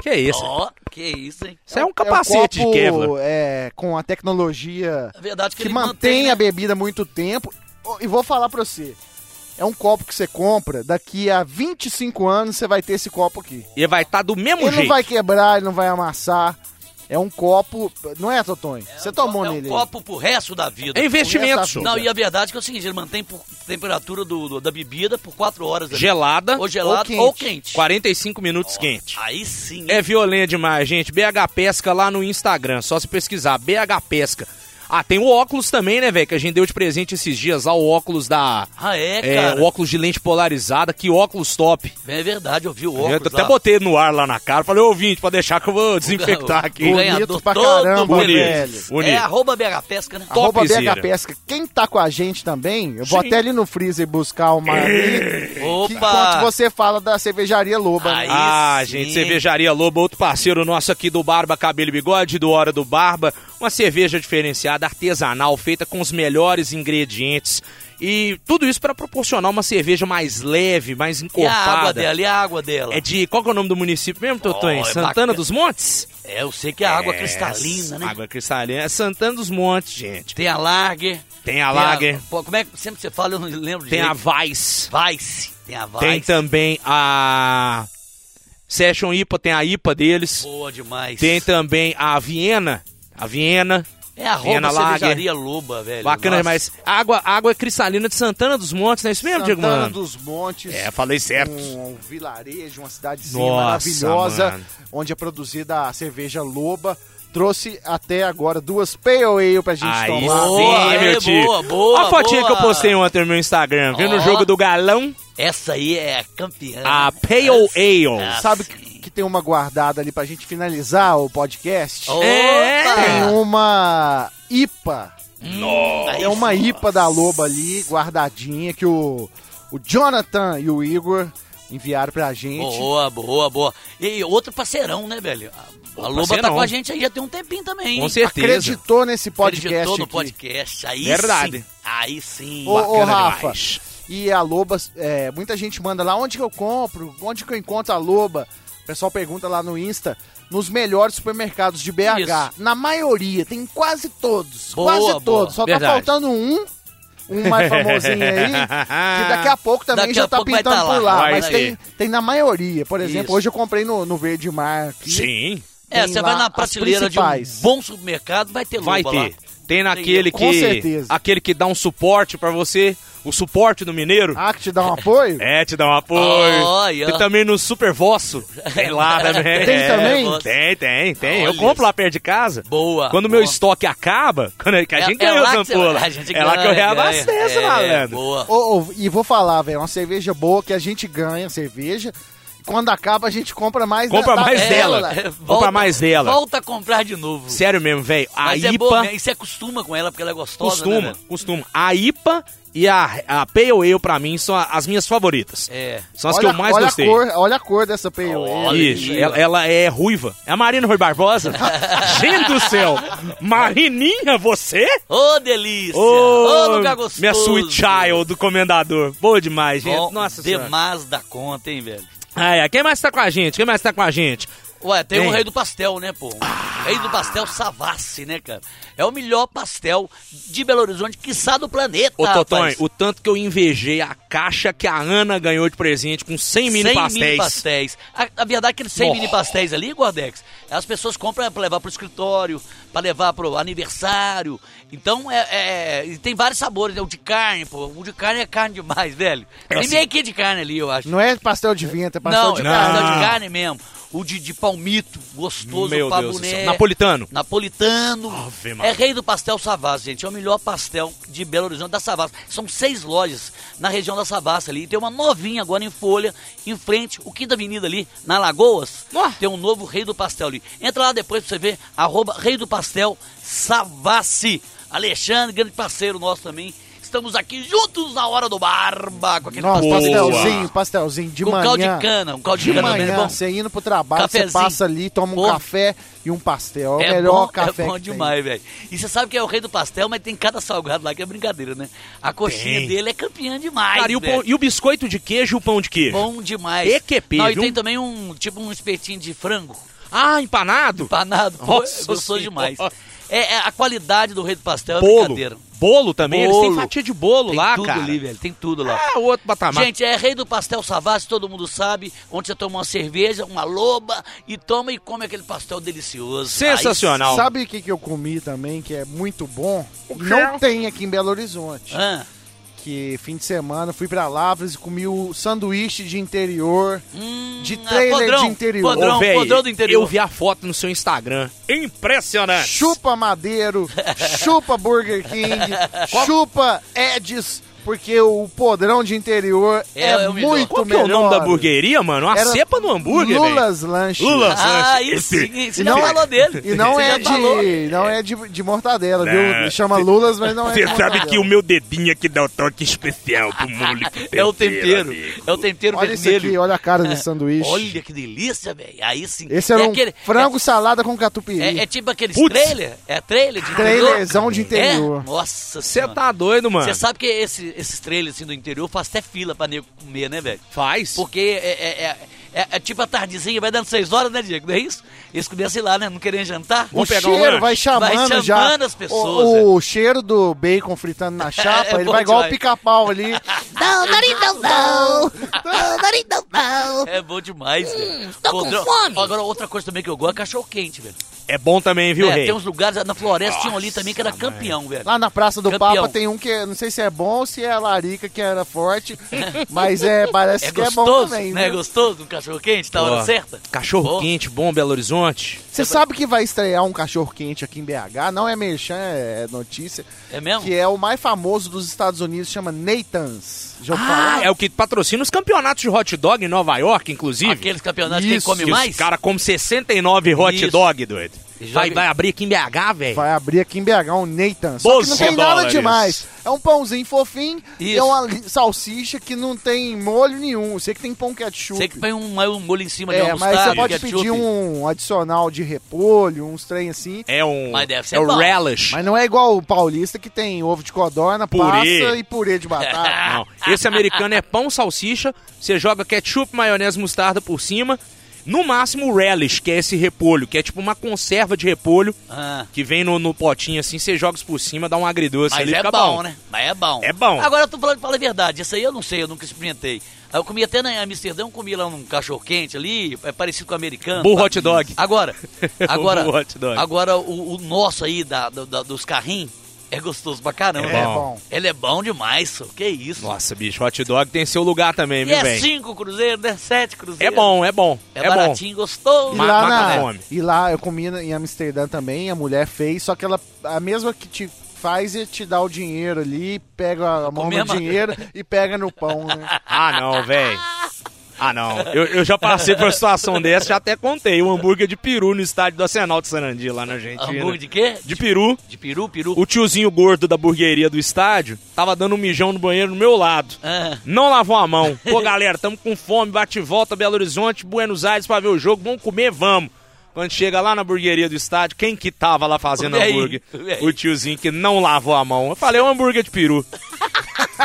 Que isso? Ó, que isso, hein? Isso é um capacete é um de copo, Kevlar. É, com a tecnologia É verdade que, que ele mantém né? a bebida muito tempo. E vou falar pra você. É um copo que você compra, daqui a 25 anos você vai ter esse copo aqui. E vai estar do mesmo Ele jeito. não vai quebrar, ele não vai amassar. É um copo, não é, Totonho? Você tomou é um nele. copo pro resto da vida. É investimento. Não, e a verdade é que é o seguinte, ele mantém por temperatura do, do- da bebida por 4 horas. ali. Gelada, Ou gelado ou quente. ou quente. 45 minutos quente. Aí sim. É violento demais, gente. BH Pesca lá no Instagram, só se pesquisar. BH Pesca. Ah, tem o óculos também, né, velho? Que a gente deu de presente esses dias lá, o óculos da. Ah, é, É, cara. o óculos de lente polarizada. Que óculos top. É verdade, eu vi o Eu óculos até lá. botei no ar lá na cara. Falei, ouvinte, pode deixar que eu vou desinfectar aqui. O Bonito ganhador pra caramba, bonito. velho. Bonito. É arroba BH Pesca, né? Arroba. BH Pesca. Quem tá com a gente também, eu vou Sim. até ali no freezer buscar uma ali. Que, Opa! enquanto você fala da cervejaria Loba. né? Ah, sim. gente, Cervejaria Lobo, outro parceiro nosso aqui do Barba Cabelo e Bigode, do Hora do Barba. Uma cerveja diferenciada, artesanal, feita com os melhores ingredientes. E tudo isso para proporcionar uma cerveja mais leve, mais E a encorpada. água dela, e a água dela? É de. Qual é o nome do município mesmo, Totonho? Oh, é Santana bacana. dos Montes? É, eu sei que é água É, cristalina, né? Água cristalina. É Santana dos Montes, gente. Tem a Lager. Tem a tem Lager, pô, como é que sempre você fala, eu não lembro tem a. Vice, Vice. Tem a Vice. tem também a. Session IPA, tem a IPA deles. Boa demais. Tem também a Viena. A Viena. É a Viena roupa Lager. cervejaria Loba, velho. Bacana Nossa. demais. Água, água cristalina de Santana dos Montes, não é isso mesmo, Diego Santana dos Montes. É, falei certo. Um, vilarejo, uma cidadezinha Nossa, maravilhosa, mano. onde é produzida a cerveja Loba. Trouxe até agora duas Pale Ale pra gente Aí tomar. sim, Boa, meu é, tio. boa, boa, Olha a fotinha boa. que eu postei ontem no meu Instagram. Viu no Ó. jogo do galão? Essa aí é a campeã. A Pale Essa- Ale. essa- Sabe que tem uma guardada ali pra gente finalizar o podcast? É. Tem uma IPA. Aí É uma. IPA da Loba ali, guardadinha, que o, o Jonathan e o Igor enviaram pra gente. Boa, boa, boa. E outro parceirão, né, velho? A, Loba tá com a gente aí já tem um tempinho também, Com hein? certeza. Acreditou nesse podcast Acreditou no aqui. podcast. Aí Verdade. sim. Aí sim. Ô, ô, Rafa, demais. E a Loba, é, muita gente manda lá, onde que eu compro? Onde que eu encontro a Loba? O pessoal pergunta lá no Insta. Nos melhores supermercados de BH. Isso. Na maioria, tem quase todos. Boa, quase boa. todos. Só Verdade. tá faltando um. Um mais famosinho aí. Que daqui a pouco também Daqui já tá vai pintando tá lá, por lá. vai Mas tem, tem na maioria. Por exemplo, Isso. hoje eu comprei no, no Verde Mar aqui. Sim. É, tem você lá vai na prateleira de um bom supermercado, vai ter Vai loba ter. lá. Tem naquele Com que. certeza. Aquele que dá um suporte pra você. O suporte do mineiro. Ah, que te dá um apoio? É, te dá um apoio. Olha. Tem também no Super Vosso. Tem lá também. Tem também? você- Tem, tem, tem. Eu compro lá perto de casa. Boa. Quando o meu boa. estoque acaba, quando a que a É- gente é ganha lá os que você- ampolas. a gente É lá que eu ganha, reabasteço. É, malandro. Boa. Ô, ô, e vou falar, velho, uma cerveja boa que a gente ganha cerveja. Quando acaba, a gente compra mais Compra da- mais da- dela. lá. É, Compra mais dela. Volta a comprar de novo. Sério mesmo, velho. A Mas é IPA. boa, né? E você acostuma com ela porque ela é gostosa, Costuma, né? costuma. A IPA e a, a Pale Ale, pra mim, são a- as minhas favoritas. É. São as olha, que eu mais olha gostei. A cor, olha a cor dessa Pale Ale. Isso, ela, ó. ela é ruiva. É a Marina Rui Barbosa? Gente do céu! Marininha, você? Ô, delícia! Ô, Ô, lugar gostoso! minha sweet child do comendador. Boa demais, gente. Bom Nossa senhora. demais da conta, hein, velho? Ai, ai, quem mais tá com a gente? Quem mais tá com a gente? Ué, tem Tem. o Rei do Pastel, né, pô? O Rei do Pastel Savassi, né, cara? É o melhor pastel de Belo Horizonte, quiçá do planeta, Ô, Totonho, o tanto que eu invejei a caixa que a Ana ganhou de presente com 100 mini 100 pastéis. mini pastéis. A, a verdade é que aqueles 100 Oh. mini pastéis ali, Gordex, as pessoas compram pra levar pro escritório, pra levar pro aniversário. Então, é, é- e tem vários sabores. né? O de carne, pô. O de carne é carne demais, velho. É Tem assim. meio que de carne ali, eu acho. Não é pastel de vento, é pastel Não, de é carne. pastel de Não. carne mesmo. O de, de palmito, gostoso Meu pra Deus do céu. Napolitano. Napolitano. Ave é rei do pastel Savassi, gente. É o melhor pastel de Belo Horizonte da Savassi. São seis lojas na região da Savassi ali. Tem uma novinha agora em Folha, em frente, o Quinta Avenida ali, na Lagoas. Tem um novo rei do pastel ali. Entra lá depois pra você ver, arroba rei do pastel Savassi. Alexandre, grande parceiro nosso também. Estamos aqui juntos na hora do barba, com aquele Nossa, Boa. pastelzinho, pastelzinho de com manhã. caldo de cana. Um caldo de, De cana também é manhã, bom. você indo pro trabalho, Cafezinho. você passa ali, toma um Pô. café e um pastel. É o É melhor bom, café é bom que demais, velho. E você sabe que é o rei do pastel, mas tem cada salgado lá que é brincadeira, né? A coxinha Tem. dele é campeã demais, Cara, e o, velho. pão- e o biscoito de queijo e o pão de queijo? Bom demais. EQP, Não, e tem também um, tipo um espetinho de frango, Ah, empanado? empanado. Pô, Nossa gostou Senhora. demais. É, é a qualidade do rei do pastel é brincadeira. Bolo também? Eles têm Bolo. fatia de bolo Tem lá, tudo cara. ali, velho. Tem tudo lá. Ah, outro patamar. Gente, é rei do pastel Savassi, todo mundo sabe, onde você toma uma cerveja, uma loba e toma e come aquele pastel delicioso. Sensacional. Sabe o que, que eu comi também, que é muito bom? Não tem aqui em Belo Horizonte. Aí, ah, Que fim de semana fui pra Lavras e comi o sanduíche de interior. hum, De ah, trailer podrão, de interior. Podrão, Ô, véi, podrão do interior. Eu vi a foto no seu Instagram. Impressionante. Chupa Madeiro, chupa Burger King, chupa Edis, porque o podrão de interior É, é, é o melhor. muito Qual que é o nome da hamburgueria, mano? Uma Era cepa no hambúrguer. Lulas Lanches. Lulas. Ah, Esse- sim, você e já não- falou dele. E não é já falou. de, não é de, de mortadela, Não. viu? Chama Lulas, mas não é de Você sabe mortadela. que o meu dedinho aqui dá o toque especial pro molho com É o tempero. amigo. É o tempero Olha isso vermelho. aqui, olha a cara desse sanduíche. Olha que delícia, velho. Aí sim. Esse era é um aquele- frango salada com catupiry. É, é tipo aqueles Putz. trailer? É trailer de Trailerzão de interior? interior. É? Nossa Você tá doido, mano? Você sabe que esse- esses trailers assim, do interior faz até fila pra nego comer, né, velho? Faz. Porque é, é- é- é- é tipo a tardezinha, vai dando seis horas, né, Diego? Não é isso? Eles começam lá, né? Não querem jantar. O pegar um cheiro lanche? vai chamando, Vai chamando já. as pessoas, O, o cheiro do bacon fritando na chapa, É ele vai igual o pica-pau ali. Não, não, não. Não, Dari, não, não. É bom demais, velho. tô com fome. Agora, outra coisa também que eu gosto é cachorro quente, velho. É bom também, viu, É, rei? tem uns lugares, na floresta tinha um ali também que era campeão, velho. Lá na Praça do Campeão. Papa tem um que não sei se é bom ou se é a larica que era forte, mas é, parece É que é bom gostoso, também. né? É gostoso um cachorro quente, tá a hora certa. Cachorro Bom. quente, bom, Belo Horizonte. Você sabe que vai estrear um cachorro quente aqui em BH, não é merchan, é notícia, É mesmo? que é o mais famoso dos Estados Unidos, chama Nathan's. Já ouviu Ah, falar? é o que patrocina os campeonatos de hot dog em Nova York, inclusive. Aqueles campeonatos que ele Isso, come Que mais? Os caras comem 69 hot Isso. dog, doido. E Vai, vai abrir aqui em BH, velho. Vai abrir aqui em BH um Nathan. Só que não 12 tem nada dólares. demais. É um pãozinho fofinho e Isso. é uma salsicha que não tem molho nenhum. Sei que tem pão ketchup. Você que põe um, um molho em cima de é, uma mas mostarda, você pode ketchup. pedir um adicional de repolho, uns trem assim. É um. Mas deve ser é o bom. relish. Mas não é igual o paulista que tem ovo de codorna, Purê. passa e purê de batata. Não. Esse americano é pão, salsicha. Você joga ketchup, maionese, mostarda por cima. No máximo o relish, que é esse repolho, que é tipo uma conserva de repolho Ah. que vem no, no potinho assim, você joga isso por cima, dá um agridoce Mas ali, é bom, bom. né? Mas é bom. É bom. Agora eu tô falando, fala a verdade. Isso aí eu não sei, eu nunca experimentei. Eu comi até na Amsterdã, eu comi lá um cachorro quente ali, é parecido com o americano. Bull tá? hot dog. Agora, agora, hot dog. agora o, o nosso aí da, da- dos carrinhos é gostoso pra caramba. É É bom. bom. Ele é bom demais, só. que isso. Nossa, bicho, hot dog tem seu lugar também, e viu, é velho? cinco cruzeiros, né? Sete É cruzeiros. bom, é bom. É, É, bom. baratinho, gostoso. E lá, na, fome. e lá eu comi na- em Amsterdã também, a mulher fez, só que ela, a mesma que te faz é te dar o dinheiro ali, pega a mão no dinheiro e pega no pão, né? Ah, não, velho. Ah, não. Eu, eu já passei por uma situação dessa, já até contei. Um hambúrguer de peru no estádio do Arsenal de Sarandi, lá na Argentina. Hambúrguer de quê? De peru. De peru, peru. O tiozinho gordo da burgueria do estádio tava dando um mijão no banheiro no meu lado. Ah, Não lavou a mão. Pô, galera, tamo com fome, bate e volta, Belo Horizonte, Buenos Aires pra ver o jogo, vamos comer, vamos. Quando chega lá na burgueria do estádio, quem que tava lá fazendo O hambúrguer? o. O tiozinho que não lavou a mão. Eu falei, é um hambúrguer de peru.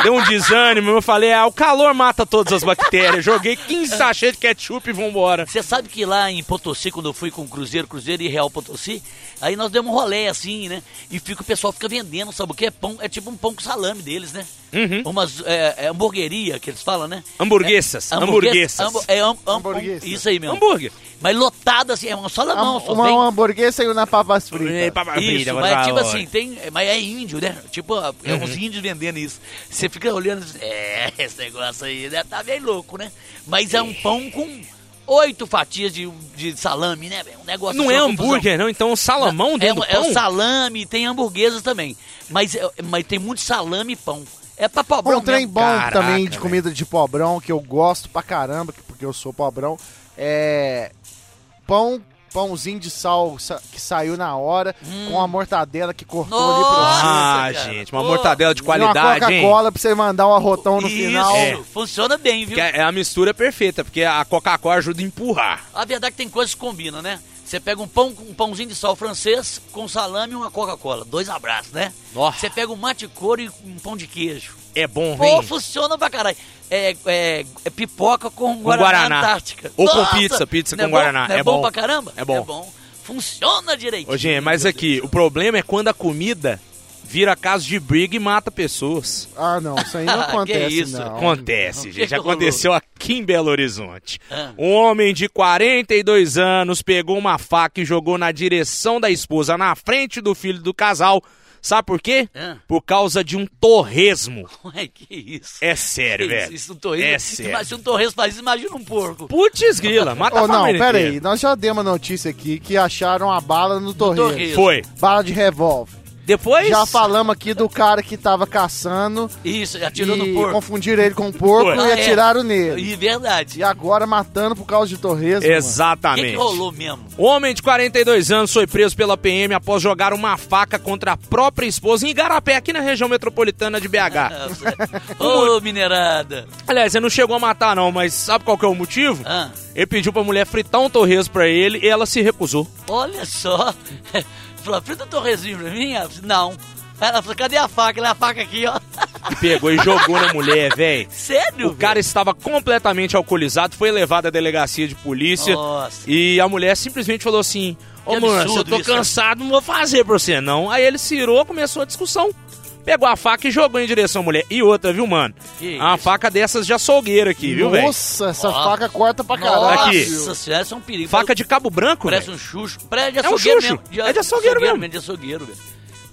Deu um desânimo, eu falei, ah, o calor mata todas as bactérias. Joguei 15 sachês de ketchup e vambora. Você sabe que lá em Potosí, quando eu fui com Cruzeiro, Cruzeiro e Real Potosí, aí nós demos um rolê assim, né? E fica, o pessoal fica vendendo, sabe o que? É pão, é tipo um pão com salame deles, né? Uhum. Umas é, é hamburgueria que eles falam, né? Hamburguesas, É, hamburguesas. hambu- é, ham- Hamburguesas. isso aí mesmo. Hambúrguer. Mas lotado assim, é um salamão, uma, vem. uma hamburguesa e na papas fritas. Isso, vida, mas é tipo assim, tem. Mas é índio, né? Tipo, é Uhum. uns índios vendendo isso. Você fica olhando e diz, é, esse negócio aí deve tá bem louco, né? Mas é um pão com oito fatias de, de salame, né? Um negócio Não assim, é uma confusão. hambúrguer, não? Então salamão é, dentro do é pão? o salame, tem hamburguesas também. Mas, é- mas tem muito salame e pão. É pra pobrão Um trem mesmo. bom Caraca, também de comida de pobrão, que eu gosto pra caramba, que- porque eu sou pobrão, é pão, pãozinho de sal sa- que saiu na hora, com a mortadela que cortou ali pro Nossa. Ah, cara. gente, uma Pô, mortadela de E qualidade, uma hein? Coca-Cola pra você mandar um arrotão no Isso, final. É. funciona bem, viu? Que é é a mistura perfeita, porque a Coca-Cola ajuda a empurrar. A verdade é que tem coisas que combinam, né? Você pega um pão, um pãozinho de sal francês com salame e uma Coca-Cola. Dois abraços, né? Nossa. Você pega um mate couro e um pão de queijo. É bom, Pô, vem. funciona pra caralho. É, é- é pipoca com Com Guaraná, Guaraná. Antártica. Ou com pizza, pizza não com é bom? Guaraná. Não é, É bom, bom. pra caramba? É bom. Funciona direitinho. Ô, gente, mas aqui, o problema é quando a comida vira caso de briga e mata pessoas. Ah, não, isso aí não Que acontece, isso? não. Acontece, que gente. que rolou? Aconteceu aqui em Belo Horizonte. Ah. Um homem de 42 anos pegou uma faca e jogou na direção da esposa, na frente do filho do casal. Sabe por quê? Ah. Por causa de um torresmo. Ué, que isso? É sério, Que velho. Isso, isso um torresmo. É sério. Ima- Se um torresmo faz isso, imagina um porco. Putz, grila, mata Oh, a não, pera aí, nós já demos uma notícia aqui que acharam a bala no torresmo. torresmo. Foi. Bala de revólver. Depois... Já falamos aqui do cara que tava caçando Isso, atirou no porco. confundiram ele com um porco Foi. e Ah, é. atiraram nele. E verdade. E agora matando por causa de torresmo. mano. O que, Exatamente. que rolou mesmo? O homem de 42 anos foi preso pela PM após jogar uma faca contra a própria esposa em Igarapé, aqui na região metropolitana de BH. Ô, minerada. Aliás, ele não chegou a matar não, mas sabe qual que é o motivo? Ah, Ele pediu pra mulher fritar um torresmo pra ele e ela se recusou. olha só. Falou, frita um torresminho pra mim? Ela disse, Não. Ela falou, cadê a faca? Ela, a faca aqui, ó. E pegou e jogou na mulher, velho. Sério? O cara estava completamente alcoolizado, foi levado à delegacia de polícia Nossa. e a mulher simplesmente falou assim: Ô Que mano, se eu tô isso, cansado, não vou fazer pra você não. Aí ele cirou, começou a discussão. Pegou a faca e jogou em direção à mulher. E outra, viu, mano? Que uma isso? faca dessas de açougueira aqui, viu, velho? Nossa, essa Ó. faca corta pra Nossa caralho. Aqui. senhora, isso é um perigo. Faca de cabo branco, Parece velho. um xuxo. Parece de É um açougueiro mesmo. É de açougueiro mesmo. De açougueiro, velho.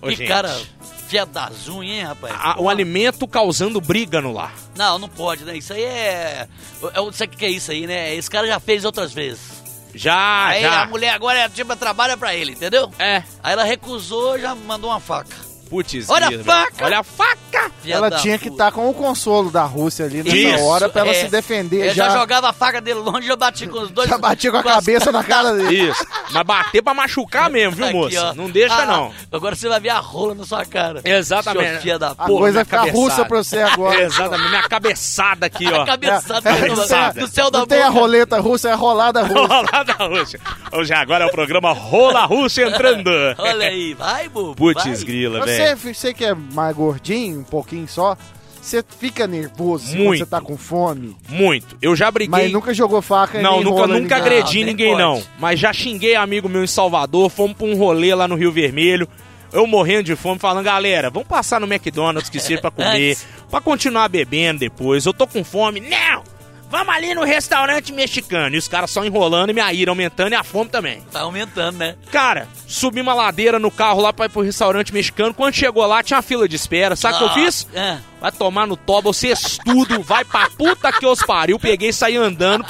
Ô, Que gente. cara fiado das unhas, hein, rapaz? A- o alimento causando briga no lar. Não, não pode, né? Isso aí é... é Sabe o que é isso aí, né? Esse cara já fez outras vezes. Já, aí já. a mulher agora, é, tipo, trabalha pra ele, entendeu? É. Aí ela recusou já mandou uma faca. Putz, Olha a faca! velho. Olha a faca! Ela tinha que estar com o consolo da Rússia ali nessa Isso, hora pra ela é. se defender. Eu já, Já, jogava a faca dele longe e já bati com os dois. já batia com a as- cabeça na cara dele. Isso. Mas bater pra machucar mesmo, viu, Aqui, ó. Não deixa, Ah, não. Agora você vai ver a rola na sua cara. Exatamente. Seu da A Porra, coisa minha fica cabeçada. russa pra você agora. Exatamente. Minha cabeçada aqui, ó. A cabeçada É, do, a- céu da Não tem a roleta russa, é a rolada russa. Rolada Russa. Hoje agora é o programa Rola Russa entrando. Olha aí, vai, bobo. Putz, vai. grila, Você, velho. você que é mais gordinho, um pouquinho só, Você fica nervoso assim, quando Muito. você tá com fome, Muito. Eu já briguei. mas nunca jogou faca Não, nunca, nunca agredi ninguém, pode. não. Mas já xinguei amigo meu em Salvador, fomos pra um rolê lá no Rio Vermelho. Eu morrendo de fome, falando, galera, vamos passar no McDonald's que seja pra comer, pra continuar bebendo depois. Eu tô com fome. Não! Vamos ali no restaurante mexicano. E os caras só enrolando e minha ira aumentando e a fome também. Tá aumentando, né? Cara, subi uma ladeira no carro lá pra ir pro restaurante mexicano. Quando chegou lá, tinha uma fila de espera. Sabe o que eu fiz? É. Vai tomar no toba, você estudo, vai pra puta que os pariu. Peguei e saí andando,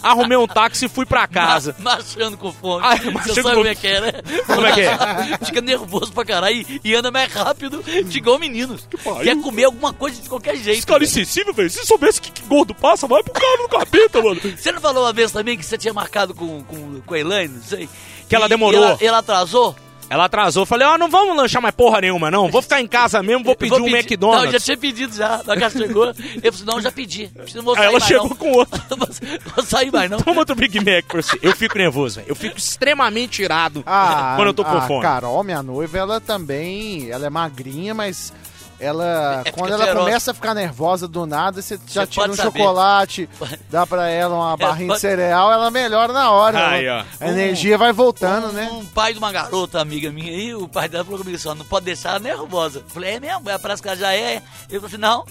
arrumei um táxi e fui pra casa. Ma- Marchando com fome. Ai, Você marchando sabe com- como é que é, né? Como é que é? Fica nervoso pra caralho e- anda mais rápido, de igual menino. pariu. Quer comer alguma coisa de qualquer jeito. Esse cara é insensível, velho. Se soubesse que, que gordo passa, vai pro cara no capeta, mano. Você não falou uma vez também que você tinha marcado com, com, com a Elaine, não sei? Que ela demorou. Ela, ela atrasou? Ela atrasou, falei, ó, não vamos lanchar mais porra nenhuma, não. Vou ficar em casa mesmo, vou pedir Vou um pedir- McDonald's. Não, já tinha pedido já. Na casa chegou. Eu falei não, já pedi. Não vou Aí sair ela mais, chegou não. com outro. Vou- vou sair mais, não. Toma outro Big Mac pra você. Eu fico nervoso, velho. Eu fico extremamente irado Ah, quando eu tô com a fome. Carol, minha noiva, ela também, ela é magrinha, mas ela, É, quando ela começa a ficar nervosa do nada, você já Você tira um saber. chocolate, dá pra ela uma barrinha pode- de cereal, ela melhora na hora. Aí, ela- ó. a energia vai voltando, um, né? Um pai de uma garota, amiga minha aí, o pai dela falou comigo assim, ó, não pode deixar ela nervosa. Eu falei, é mesmo? Ela Parece que ela já é. Ele falou assim, não,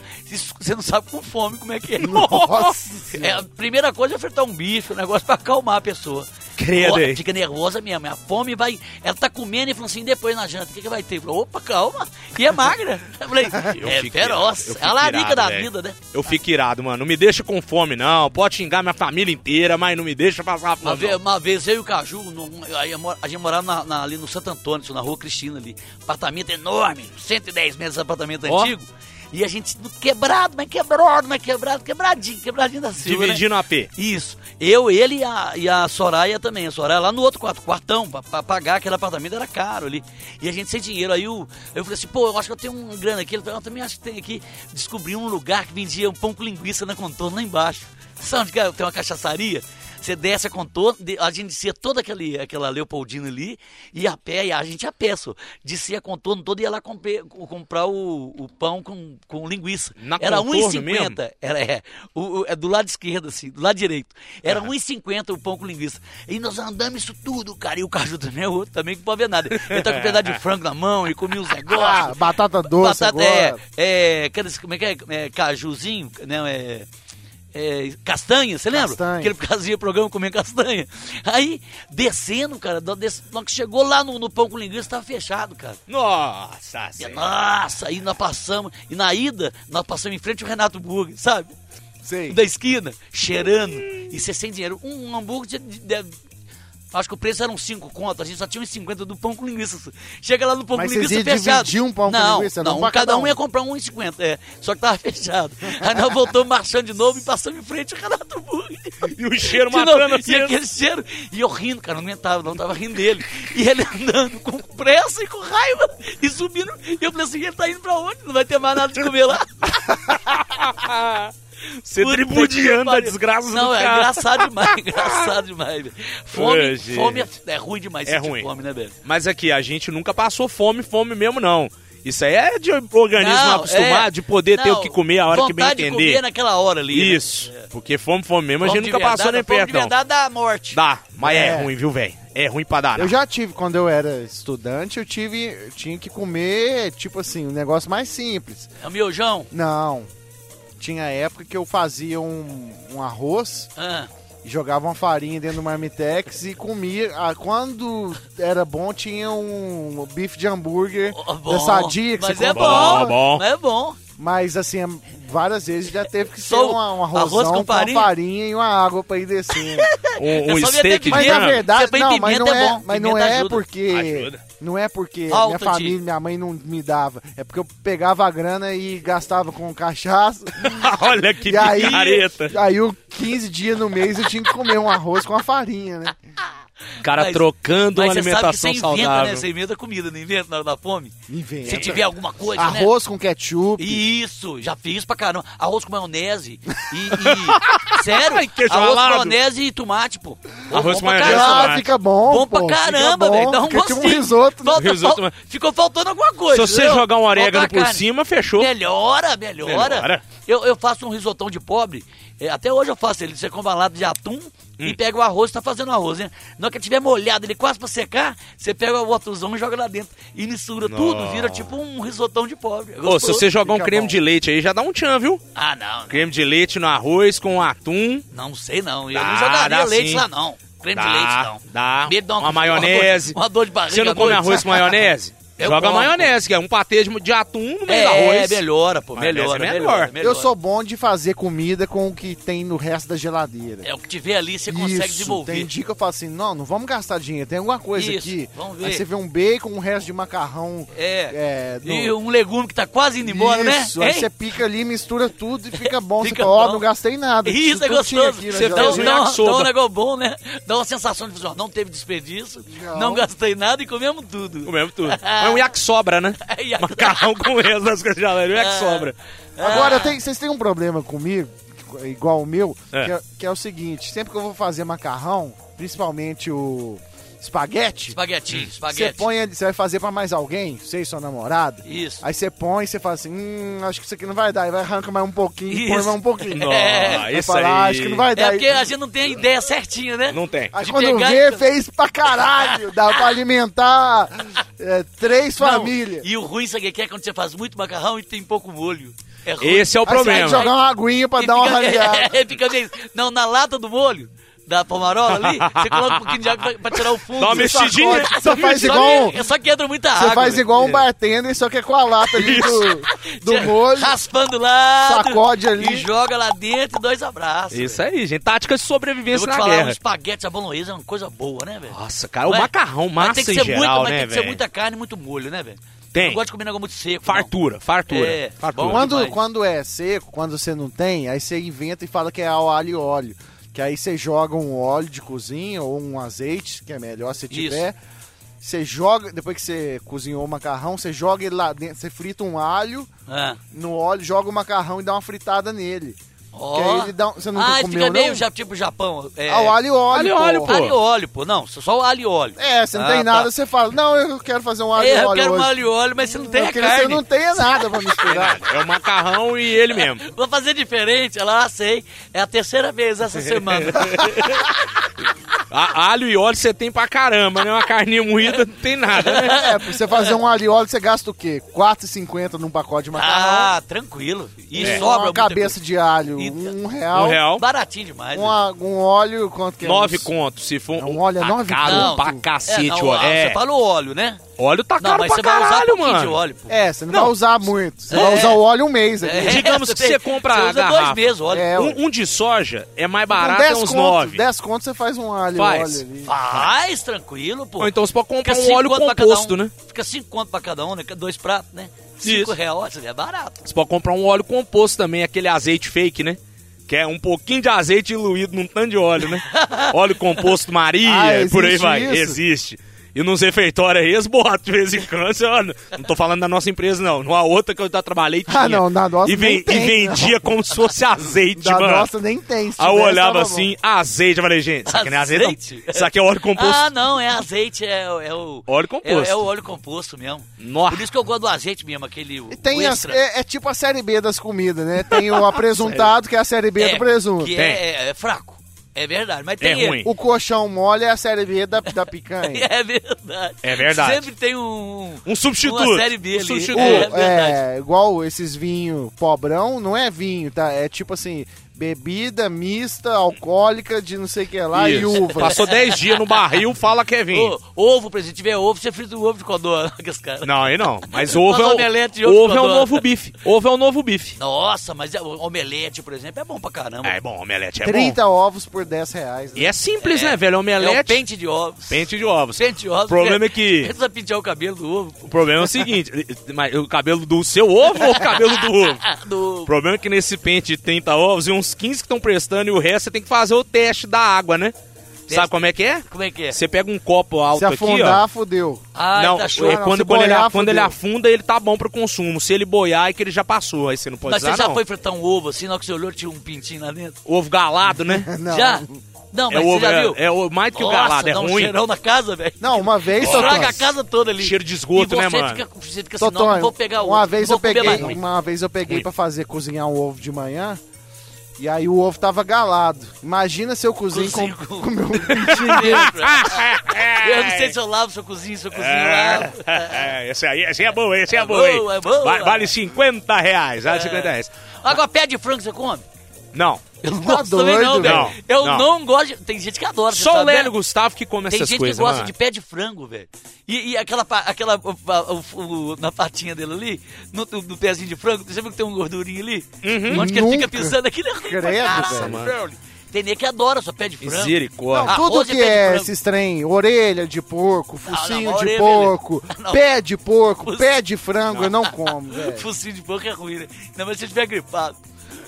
você não sabe com fome como é que é. Nossa É, a primeira coisa é ofertar um bife, um negócio pra acalmar a pessoa. Credo, hein? Fica nervosa mesmo, a fome vai... Ela tá comendo e falou assim, depois na janta, o que, que vai ter? Falei, opa, calma, e é magra. Eu falei, Eu é feroz, é a larica da vida, né? Eu fico irado, mano. Não me deixa com fome, não. Pode xingar minha família inteira, mas não me deixa passar Uma fome. vez, não. uma vez eu e o Caju, no- a gente morava na- na- ali no Santo Antônio, na rua Cristina ali. Apartamento enorme, 110 metros de apartamento Ó. antigo. E a gente quebrado, mas quebrado, mas quebrado, quebradinho, quebradinho da Silva. né? Dividindo a P. Isso. Eu, ele e a, e a Soraya também. A Soraya lá no outro quarto, quartão, pra, pra pagar aquele apartamento era caro ali. E a gente sem dinheiro. Aí o, eu falei assim, pô, eu acho que eu tenho um grana aqui. Ele falou, eu também acho que tem aqui. Descobri um lugar que vendia um pão com linguiça na contorno lá embaixo. Sabe onde é? tem uma cachaçaria? Você desce a contorno, a gente descia toda aquele, aquela Leopoldina ali, e a pé, e a gente a pé, só. Descia a contorno toda e ia lá compre- comprar o, o pão com, com linguiça. Na Era contorno 1,50. Era, é, o, o- é do lado esquerdo, assim, do lado direito. Era 1,50 o pão com linguiça. E nós andamos isso tudo, cara. E o Caju também é outro, também que não pode ver nada. Ele tá com um pedaço de frango na mão e comia uns Ah, negócios. batata doce Batata, é, agora. é, aqueles- como é que é? É, cajuzinho, né? É, é, castanha, você lembra? Castanha. Que ele fazia programa comendo castanha. Aí, descendo, cara, des, quando chegou lá no, no pão com linguiça, tava fechado, cara. Nossa E. Nossa, aí nós passamos, e na ida, nós passamos em frente ao Renato Burger, sabe? Sei. Da esquina, cheirando, e você sem dinheiro. Um hambúrguer de, de- de- Acho que o preço era uns 5 contos, a gente só tinha uns 50 do pão com linguiça. Chega lá no pão Mas com linguiça iam fechado. dividir um pão com não, linguiça, Não, não cada cada um um. ia comprar um e 50, é. Só que tava fechado. Aí nós voltamos marchando de novo e passamos em frente ao Renato Burger. E o cheiro De novo, matando e assim. aquele cheiro. E eu rindo, cara, não aguentava, não tava rindo dele. E ele andando com pressa e com raiva e subindo. E eu falei assim: ele tá indo pra onde? Não vai ter mais nada de comer lá. Tripudiando a desgraça Não, do é cara. engraçado demais, engraçado demais. velho. Fome, gente. fome é, é ruim demais. É ruim. fome, né, velho? Mas aqui, a gente nunca passou fome, fome mesmo, não. Isso aí é de organismo Não, acostumado, é. de poder ter Não, o que comer a hora que bem de entender. comer naquela hora ali. né? Isso. Porque fome, fome mesmo, a Fome gente de nunca passou nem fome perto, de não. verdade dá morte. Dá, mas é, É. ruim, viu, velho? É ruim pra dar. Eu já tive, quando eu era estudante, eu tive, eu tinha que comer, tipo assim, um negócio mais simples. É o miojão. Não. Tinha época que eu fazia um, um arroz Ah, e jogava uma farinha dentro do marmitex e comia. Ah, quando era bom, tinha um bife de hambúrguer da sadia que Mas você é comprava. bom, Bom, bom. É bom. Mas assim, várias vezes já teve que ser uma, um arroz arrozão com com, farinha? farinha e uma água pra ir descendo. Só vi steak de Mas na verdade, põe não, mas não é é, bom, mas não é ajuda. porque Ajuda. Não é porque Falta minha de- família, minha mãe não me dava, é porque eu pegava a grana e gastava com cachaça. Olha que e aí, picareta. aí o 15 dias no mês eu tinha que comer um arroz com a farinha, né? Cara Mas- trocando uma Mas você sabe que alimentação você inventa, saudável. né? Você inventa comida, não inventa na hora da fome? Inventa. Se tiver alguma coisa, né? Arroz com ketchup. Isso, já fiz pra caramba. Arroz com maionese e. e- sério? Ai, arroz com maionese e tomate, pô. Arroz com maionese. Ah, fica bom. Bom pô, pra caramba, velho. Dá um Fica tipo um gostinho. risoto. né? Falta- Risoto, fal- Ficou faltando alguma coisa. Se você entendeu? jogar um orégano por cima, fechou. Melhora, melhora. Melhora. Eu, eu faço um risotão de pobre. é, até hoje eu faço ele. Você compra uma lata de atum Hum. e pega o arroz, tá fazendo arroz, né? Na hora que tiver molhado, ele quase pra secar, você pega o outrozão e joga lá dentro. E mistura tudo, vira tipo um risotão de pobre. É Ô, se você jogar um creme bom. de leite aí, já dá um tchan, viu? Ah, não. Creme de leite no arroz com atum. Não sei não. Eu Dá, não jogaria leite sim. lá, não. Creme Dá, de leite, não. dá. Medo de dar Uma maionese. Uma dor de barriga. Você não come arroz com maionese? Eu Joga como, maionese, que é um patê de, de atum no meio do É, arroz. melhora, pô. Melhora, é melhora, melhor. melhora. Eu sou bom de fazer comida com o que tem no resto da geladeira. É o que tiver ali, você consegue Isso, desenvolver. Tem dia que eu falo assim, não, não vamos gastar dinheiro, tem alguma coisa Isso, aqui. vamos ver. Aí você vê um bacon, um resto de macarrão. É. é, no- E um legume que tá quase indo embora, Isso, né? aí Hein? você pica ali, mistura tudo e fica bom. Fica você fala, ó, bom. não gastei nada. Isso é gostoso. Você Dá, um dá, um- dá um negócio bom, né? Dá uma sensação de ó, não teve desperdício, não, Não. gastei nada e comemos tudo. Comemos tudo. Um yakisobra, né? É, Macarrão com resto das coisas de geladeira, um yakisobra. Agora, tem- vocês têm um problema comigo, igual o meu, É. Que, é, que é o seguinte: sempre que eu vou fazer macarrão, principalmente o espaguete, Espaguetinho, você espaguete. põe ali, você vai fazer pra mais alguém, você e sua namorada. Isso. Aí você põe e você fala assim: hum, acho que isso aqui não vai dar. Aí vai arranca mais um pouquinho, e põe Isso. mais um pouquinho. Nossa, Aí isso fala, "Ah, aí. acho que não vai dar. É porque a gente não tem a ideia certinha, né? Não tem. Aí de quando pegar vê, fez pra caralho. Dá pra alimentar é, três Não, famílias. E o ruim, sabe o que é? Quando você faz muito macarrão e tem pouco molho. É ruim. Esse é o Aí você tem problema. que jogar uma aguinha pra E dar uma fica- raliada. É, fica meio... Não, na lata do molho, da pomarola ali, você coloca um pouquinho de água pra, pra tirar o fundo. Dá uma mexidinha. Você faz Só igual, que, só que entra muita água. você faz igual um bartender, só que é com a lata ali do, do molho. Raspando lá. Sacode ali. E joga lá dentro e dois abraços. Isso aí, gente. Tática de Eu sobrevivência vou te na falar, um guerra. espaguete à bolonhesa é uma coisa boa, né, velho? Nossa, cara, Não o macarrão, Mas massa tem que em ser geral, muita, mas né, tem que ser velho? muita carne e muito molho, né, velho? Tem. Eu não gosto de comer negócio muito seco. Fartura, fartura. É, fartura. Quando, quando é seco, quando você não tem, aí você inventa e fala que é ao alho e óleo. Que aí você joga um óleo de cozinha ou um azeite, que é melhor se tiver. Você joga, depois que você cozinhou o macarrão, você joga ele lá dentro, você frita um alho. Ah. no óleo, joga o macarrão e dá uma fritada nele. Ele dá um- você nunca ah, ele comeu, fica meio não? já, tipo Japão. É, Ao alho e óleo, Alho e óleo, pô. alho e óleo, pô. Não, só o alho e óleo. É, você não Ah, tem tá. nada, você fala, não, eu quero fazer um alho e É, eu óleo quero um hoje. alho e óleo, mas você não tem eu a carne. você não tenha nada pra misturar. É o macarrão e ele mesmo. Vou fazer diferente. Ela, ah, sei. É a terceira vez essa semana. A- alho e óleo você tem pra caramba, né? Uma carninha moída não tem nada, né? É, pra você fazer um alho e óleo, você gasta o quê? R$ 4,50 num pacote de macarrão. ah, tranquilo. E É. sobra uma cabeça coisa. de alho, Um real. Um real. Baratinho demais. né? Um, um óleo, quanto que é? Nove Uns- contos, se for É um óleo, é nove caro Não, pra conto. cacete, é, não, ó. É, Você fala o óleo, né? Óleo tá Não, caro mas pra você vai usar caralho, um pouquinho de mano. óleo, pô. É, você não, Não. vai usar muito. Você É. vai usar o óleo um mês aqui. É, Digamos que você compra você usa dois meses o óleo. É. Um, um de soja é mais barato, é 10 uns conto, nove. 10 conto você faz um alho Faz. óleo ali. Faz, tranquilo, pô. Ou então você pode comprar Fica um cinco óleo composto, um. né? Fica 5 conto pra cada um, né? Dois pratos, né? 5 Isso. reais, é barato. Você pode comprar um óleo composto também, aquele azeite fake, né? Que é um pouquinho de azeite diluído num tanto de óleo, né? óleo composto Maria, Ah, e por aí vai. isso? Existe. E nos refeitórios aí, eles botam de vez em quando. ó, Não tô falando da nossa empresa, não. Numa outra que eu já trabalhei tinha. Ah, não, na nossa e, nem tem, e vendia como se fosse azeite, Da mano. nossa nem tem. Aí eu olhava assim, azeite. Eu falei, gente, isso aqui não é azeite, não. Isso aqui é óleo composto. Ah, não, é azeite, é, é o. Óleo composto. É, é o óleo composto mesmo. Nossa. Por isso que eu gosto do azeite mesmo, aquele. bom. Tem extra. é, é tipo a série B das comidas, né? Tem o apresuntado, que é a série B É, do presunto. Que é, é- é fraco. É verdade, mas tem É ruim. O colchão mole é a série B da, da picanha. É verdade. É verdade. Sempre tem um. Um substituto. Uma série B Um ali. substituto. É, O- verdade. é, igual esses vinhos pobrão, não é vinho, tá? É tipo assim, bebida mista, alcoólica de não sei o que lá e Isso. uva. Passou 10 dias no barril, fala que é vinho. Ovo, por exemplo, se tiver ovo, você frita o ovo de codorna. aqueles caras. Não, aí não. Mas ovo, é, omelete de o, ovo ovo é o novo bife. Ovo é o novo bife. Nossa, mas é- o omelete, por exemplo, é bom pra caramba. É bom, omelete é 30 ovos por 10 reais. né? bom. E é simples, É. né, velho? É o Omelete, pente de ovos. pente de ovos. Pente de ovos. O problema é que- Precisa pentear o cabelo do ovo. O problema é o seguinte, mas o cabelo do seu ovo ou o cabelo do ovo? do... O problema é que nesse pente de 30 ovos, e uns 15 que estão prestando e o resto você tem que fazer o teste da água, né? Sabe como é que é? Como é que é? Você pega um copo alto Se aqui, afundar, ó. fudeu. Ah, não, tá show. é não, quando, quando ele, boiar, quando ele afunda, ele tá bom pro consumo. Se ele boiar, é que ele já passou. Aí você não pode Mas você usar, já não. foi fritar um ovo assim, na hora que você olhou, tinha um pintinho lá dentro? Ovo galado, né? Não. Já? Não, é mas ovo, você já é, viu? é o mais que o Nossa, galado, é dá um ruim. cheirão na casa, velho. Não, uma vez, Estraga Totônio. a casa toda ali. Cheiro de esgoto, e né, você mano? Fica, você fica assim, não, não vou pegar outro. uma vez não eu peguei, uma vez eu peguei pra fazer cozinhar um ovo de manhã. E aí o ovo tava galado. Imagina se eu cozinho com, Cozinho com- com meu Eu não sei se eu lavo, se eu cozinho, se eu cozinho, eu lavo. É, esse aí, esse aí é bom, esse aí é, É bom, hein? bom, é bom. Va- Vale 50 reais, vale 50 reais. Agora, pé de frango você come? Não, Eu não Tá gosto também não, velho. Eu não. não. gosto de... Tem gente que adora, só o né? Lélio Gustavo que come Tem essas gente coisas, que gosta mano. de pé de frango, velho. E, e aquela, aquela o- o- o- na patinha dele ali, no, no pezinho de frango, você viu que tem um gordurinho ali? Uhum. Onde que ele fica pisando aquilo é ruim Credo, caralho, mano. velho. Tem nem que adora só pé de frango. Misericórdia. Não, tudo Arroz e que é esses trem, orelha de porco, focinho não, de orelha, porco, beleza. Não. pé de porco, Focinho. pé de frango, eu não como, velho. Focinho de porco é ruim, né? Não, mas se você estiver gripado.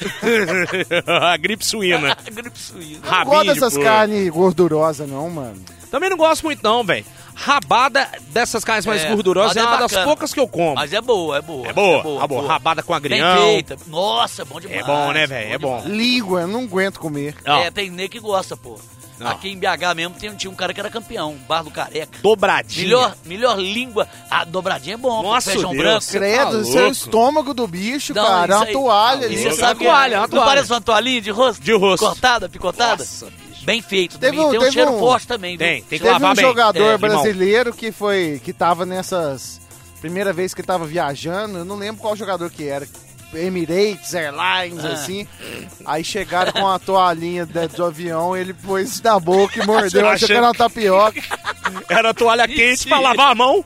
a gripe suína. Gripe suína. Não gosto de dessas carnes gordurosas, não, mano. Também não gosto muito não, velho. Rabada dessas carnes mais É, gordurosas mas é é uma das bacana. poucas que eu como. Mas é boa, é boa. É boa, ah, boa. Rabada com Bem agrião. feita. Nossa, é bom demais. É bom, né, velho? É bom. Língua, eu não aguento comer. Ó, É, tem nem que gosta, pô. Não. Aqui em BH mesmo tem- tinha um cara que era campeão, Bar do Careca. dobradinha. Melhor, melhor língua. A dobradinha é bom, Nossa, feijão Deus. branco. Credo, tá isso é o estômago do bicho, Não, cara. É isso uma toalha E ali. você Uma sabe que toalha, é- uma não toalha. parece uma toalhinha de rosto? De rosto. Cortada, picotada? Nossa, bicho. Bem feito. Teve um- tem um teve cheiro um- forte também. Tem, tem que Teve lavar um bem. jogador É, brasileiro que foi que tava nessas primeira vez que tava viajando, eu não lembro qual jogador que era. Emirates, Airlines, Ah. assim. Aí chegaram com a toalhinha de- do avião, ele pôs na boca e mordeu, achou que era uma tapioca. Era toalha quente pra lavar a mão.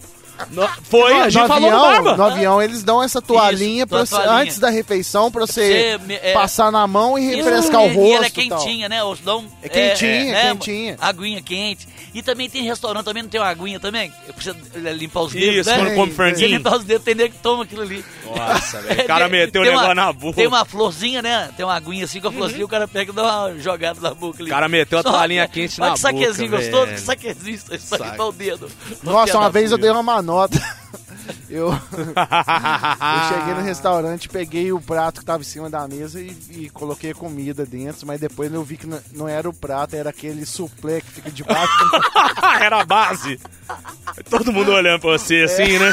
No- Foi, a gente no, falou no avião, barba. no avião eles dão essa toalhinha, Isso, você- toalhinha. antes da refeição pra você Você, é, passar na mão e Isso, refrescar o rosto. E ela é e tal. quentinha, né? Ou senão, É quentinha, é, quentinha. Aguinha quente. E também tem restaurante, também não tem uma aguinha também? Precisa limpar os dedos, Isso, né? quando come franguinho. Você limpar os dedos, tem nego que toma aquilo ali. Nossa, velho. O cara meteu o Tem uma- negócio na boca. Tem uma florzinha, né? Tem uma aguinha assim com a florzinha, o cara pega e dá uma jogada na boca ali. O cara meteu a Só- toalhinha quente Olha na que saquezinho boca, gostoso, velho. que saquezinho, isso aí pra Saque. limpar o dedo. Nossa, uma vez eu dei uma nota. Eu, eu cheguei no restaurante, peguei o prato que tava em cima da mesa e, e coloquei a comida dentro, mas depois eu vi que não, não era o prato, era aquele suplê que fica debaixo. Era a base. Todo mundo olhando pra você assim, né?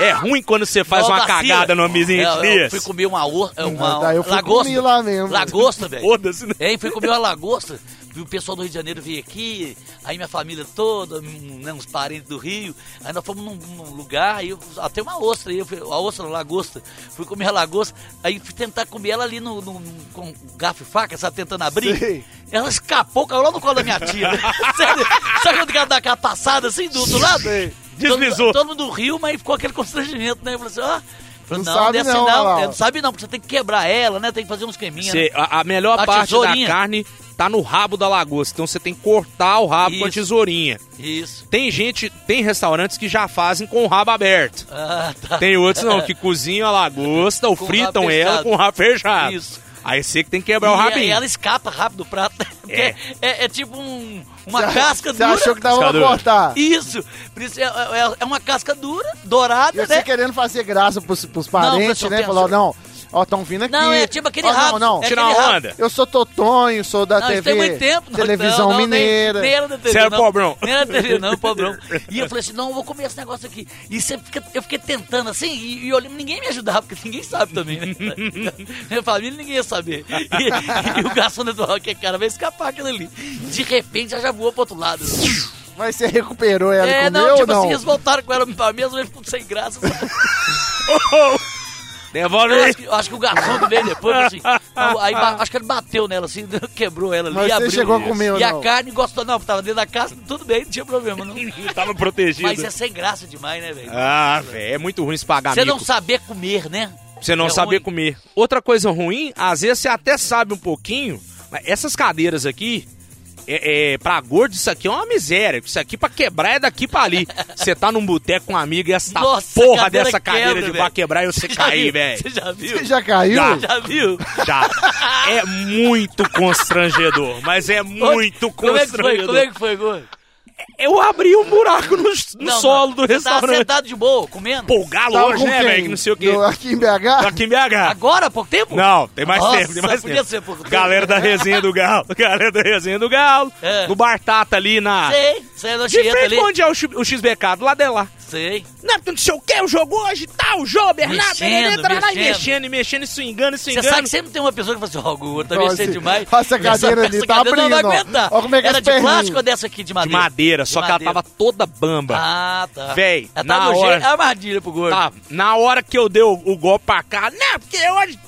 É ruim quando você faz uma cagada no ambiente É, eu desse. fui comer uma, é, uma Daí eu fui lagosta. comer lá mesmo. Lagosta, velho. Foda-se, né? É, fui comer uma lagosta. O pessoal do Rio de Janeiro vir aqui, aí minha família toda, hum, né, uns parentes do Rio. Aí nós fomos num, num lugar, aí eu, até uma ostra, aí fui, a ostra, a lagosta. Fui comer a lagosta, aí fui tentar comer ela ali no, no- com garfo e faca, sabe, tentando abrir. Sei. Ela escapou, caiu lá no colo da minha tia. Sério, sabe quando cara dá aquela passada assim do outro lado? Sei. Deslizou. Todo, todo mundo riu, mas ficou aquele constrangimento, né? Eu falei assim, ó. falei, Não não, sabe é assim não, não, ó. é, não sabe não, porque você tem que quebrar ela, né? Tem que fazer uns. Você- né? a, a melhor A parte da carne tá no rabo da lagosta. Então você tem que cortar o rabo com a Isso. tesourinha. Isso. Tem gente, tem restaurantes que já fazem com o rabo aberto. Ah, tá. Tem outros não, que cozinham a lagosta ou Com o fritam ela com o rabo fechado. Isso. Aí você que tem que quebrar o E- rabinho. E ela escapa rápido do prato. né? É. É, é tipo um, uma Você- casca Você dura. achou que dava Casca pra cortar? Isso. Por isso é, é- é uma casca dura, dourada, E você né? querendo fazer graça pros, pros Não, parentes, pessoal, né? Falou, não, ó, tão vindo aqui. Não, é tipo aquele Ó, rabo. Não, não, é Tirar uma onda. eu sou Totonho, sou da Não, TV, tem muito tempo. não, televisão não, não, nem- mineira. Nem, era da TV, Você era não. pobrão. Nem era da TV, não, pobrão. E eu falei assim, não, eu vou comer esse negócio aqui. E você fica- eu fiquei tentando assim, e, e olhando, ninguém me ajudava, porque ninguém sabe também, né? Minha família, ninguém ia saber. E, e o garçom do que cara vai escapar aquilo ali. De repente, já já voou pro outro lado. Mas você recuperou ela é, comeu não, ou tipo não? assim, eles voltaram com ela pra mesa, mas ficou sem graça. Devolve Eu aí. acho, que, eu acho que o garçom que veio depois, assim, aí acho que ele bateu nela assim, quebrou ela ali, Mas você abriu. chegou a comer E a não? carne gostou, não, tava dentro da casa, tudo bem, não tinha problema, não. Tava protegido. Mas é sem graça demais, né, velho? Ah, velho, é muito ruim se pagar Você não saber comer, né? Você não É saber ruim. comer. Outra coisa ruim, às vezes você até sabe um pouquinho, mas essas cadeiras aqui, é, é, pra gordo isso aqui é uma miséria. Isso aqui pra quebrar é daqui pra ali. Você tá num boteco com um amigo e essa Nossa, porra cadeira dessa cadeira quebra, de velho. vai quebrar e você cair, velho. Você já viu? Você já caiu? Já. Já viu? Já. É muito constrangedor, mas é muito Como é que foi? constrangedor. Como é que foi, Gordo? Eu abri um buraco no, no Não, solo não. do Você restaurante. tava sentado de boa, comendo? Pô, o galo Tava hoje, né, velho? Que não sei o quê. Do- Aqui em BH? Aqui em BH. Agora, há pouco tempo? Não, tem mais Nossa, tempo, tem mais podia tempo. ser pouco tempo. Galera da resenha do Galo. Galera da resenha do Galo. É. No Bartata ali na. Sei, sei é De frente ali. onde é o, o XBK, do lado lá. Sei. Não, não sei o que, o jogo hoje tal, o João, Bernardo, Mexendo, ele entra lá e mexendo. mexendo e mexendo e swingando e Você swingando. sabe que sempre tem uma pessoa que fala assim, ó, Gugu, tá Nossa, mexendo demais. essa cadeira ali essa tá cadeira não vai abrindo, ó. aguentar. Ó como é que Era de perninhas. plástico ou dessa aqui de De madeira? madeira, De só que ela madeira. tava toda bamba. Ah, tá. Véi, ela na tá no hora- é armadilha pro gordo. Tá, na hora que eu dei o, o golpe pra cá, não, porque hoje...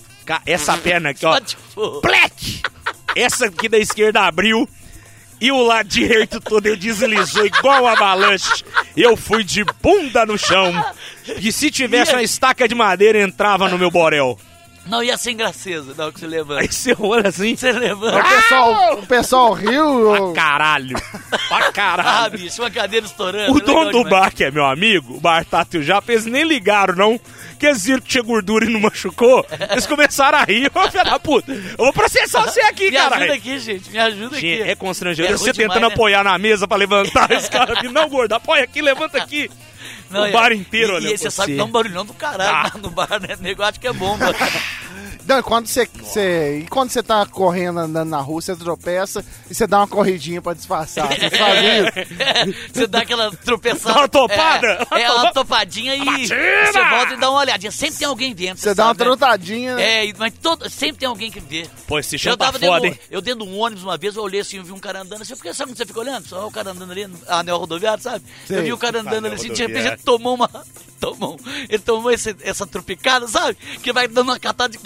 Essa perna aqui, ó, plec! Essa aqui da esquerda abriu e o lado direito todo eu deslizou igual uma avalanche. Eu fui de bunda no chão. E se tivesse uma estaca de madeira, entrava no meu borel. Não ia sem graceza, não, que você levanta. Aí você olha assim, Você O levanta. pessoal, o pessoal riu. pra caralho. Pra Ah, caralho. bicho, uma cadeira estourando. O é dono do demais. bar, que é meu amigo, o Bar Tato e o Japa, eles nem ligaram, não. Que eles viram que tinha gordura e não machucou. Eles começaram a rir. Ô, filho da puta, eu vou processar você aqui, Me ajuda aqui, gente, me ajuda Gente, aqui. é constrangedor. É você demais, tentando né? apoiar na mesa pra levantar, esse cara vindo, não, gordo, apoia aqui, levanta aqui. Não, o bar inteiro e, olhando E você sabe que dá um barulhão do caralho Ah. no bar, né? O negócio que é bomba. Não, quando você, você- E quando você tá correndo, andando na rua, você tropeça e você dá uma corridinha pra disfarçar. Você fazem isso? você dá aquela tropeçada. Dá uma topada? É, é uma topadinha e Batida! você volta e dá uma olhadinha. Sempre tem alguém dentro. Você dá uma sabe, né? trotadinha. É, e- mas todo, sempre tem alguém que vê. Pô, esse Eu chão tá tava foda, dentro, hein? eu dentro de um ônibus uma vez, eu olhei assim, eu vi um cara andando assim, eu fiquei, sabe quando você fica olhando? Só o cara andando ali, no anel rodoviário, sabe? Eu vi o cara andando Anel ali assim, de repente ele tomou uma. Tomou, ele tomou esse- essa tropicada, sabe? Que vai dando uma catada de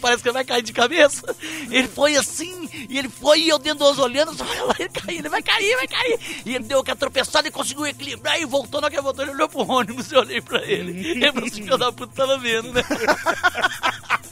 parece que ele vai cair de cabeça. Ele foi assim, e ele foi, e eu dentro dos olhando, só lá, ele caiu, ele vai cair, vai cair. E ele deu aquela tropeçada e conseguiu equilibrar e voltou, na que ele voltou, ele olhou pro ônibus e eu olhei pra ele. Ele falou assim, filho da puta, tava vendo, né?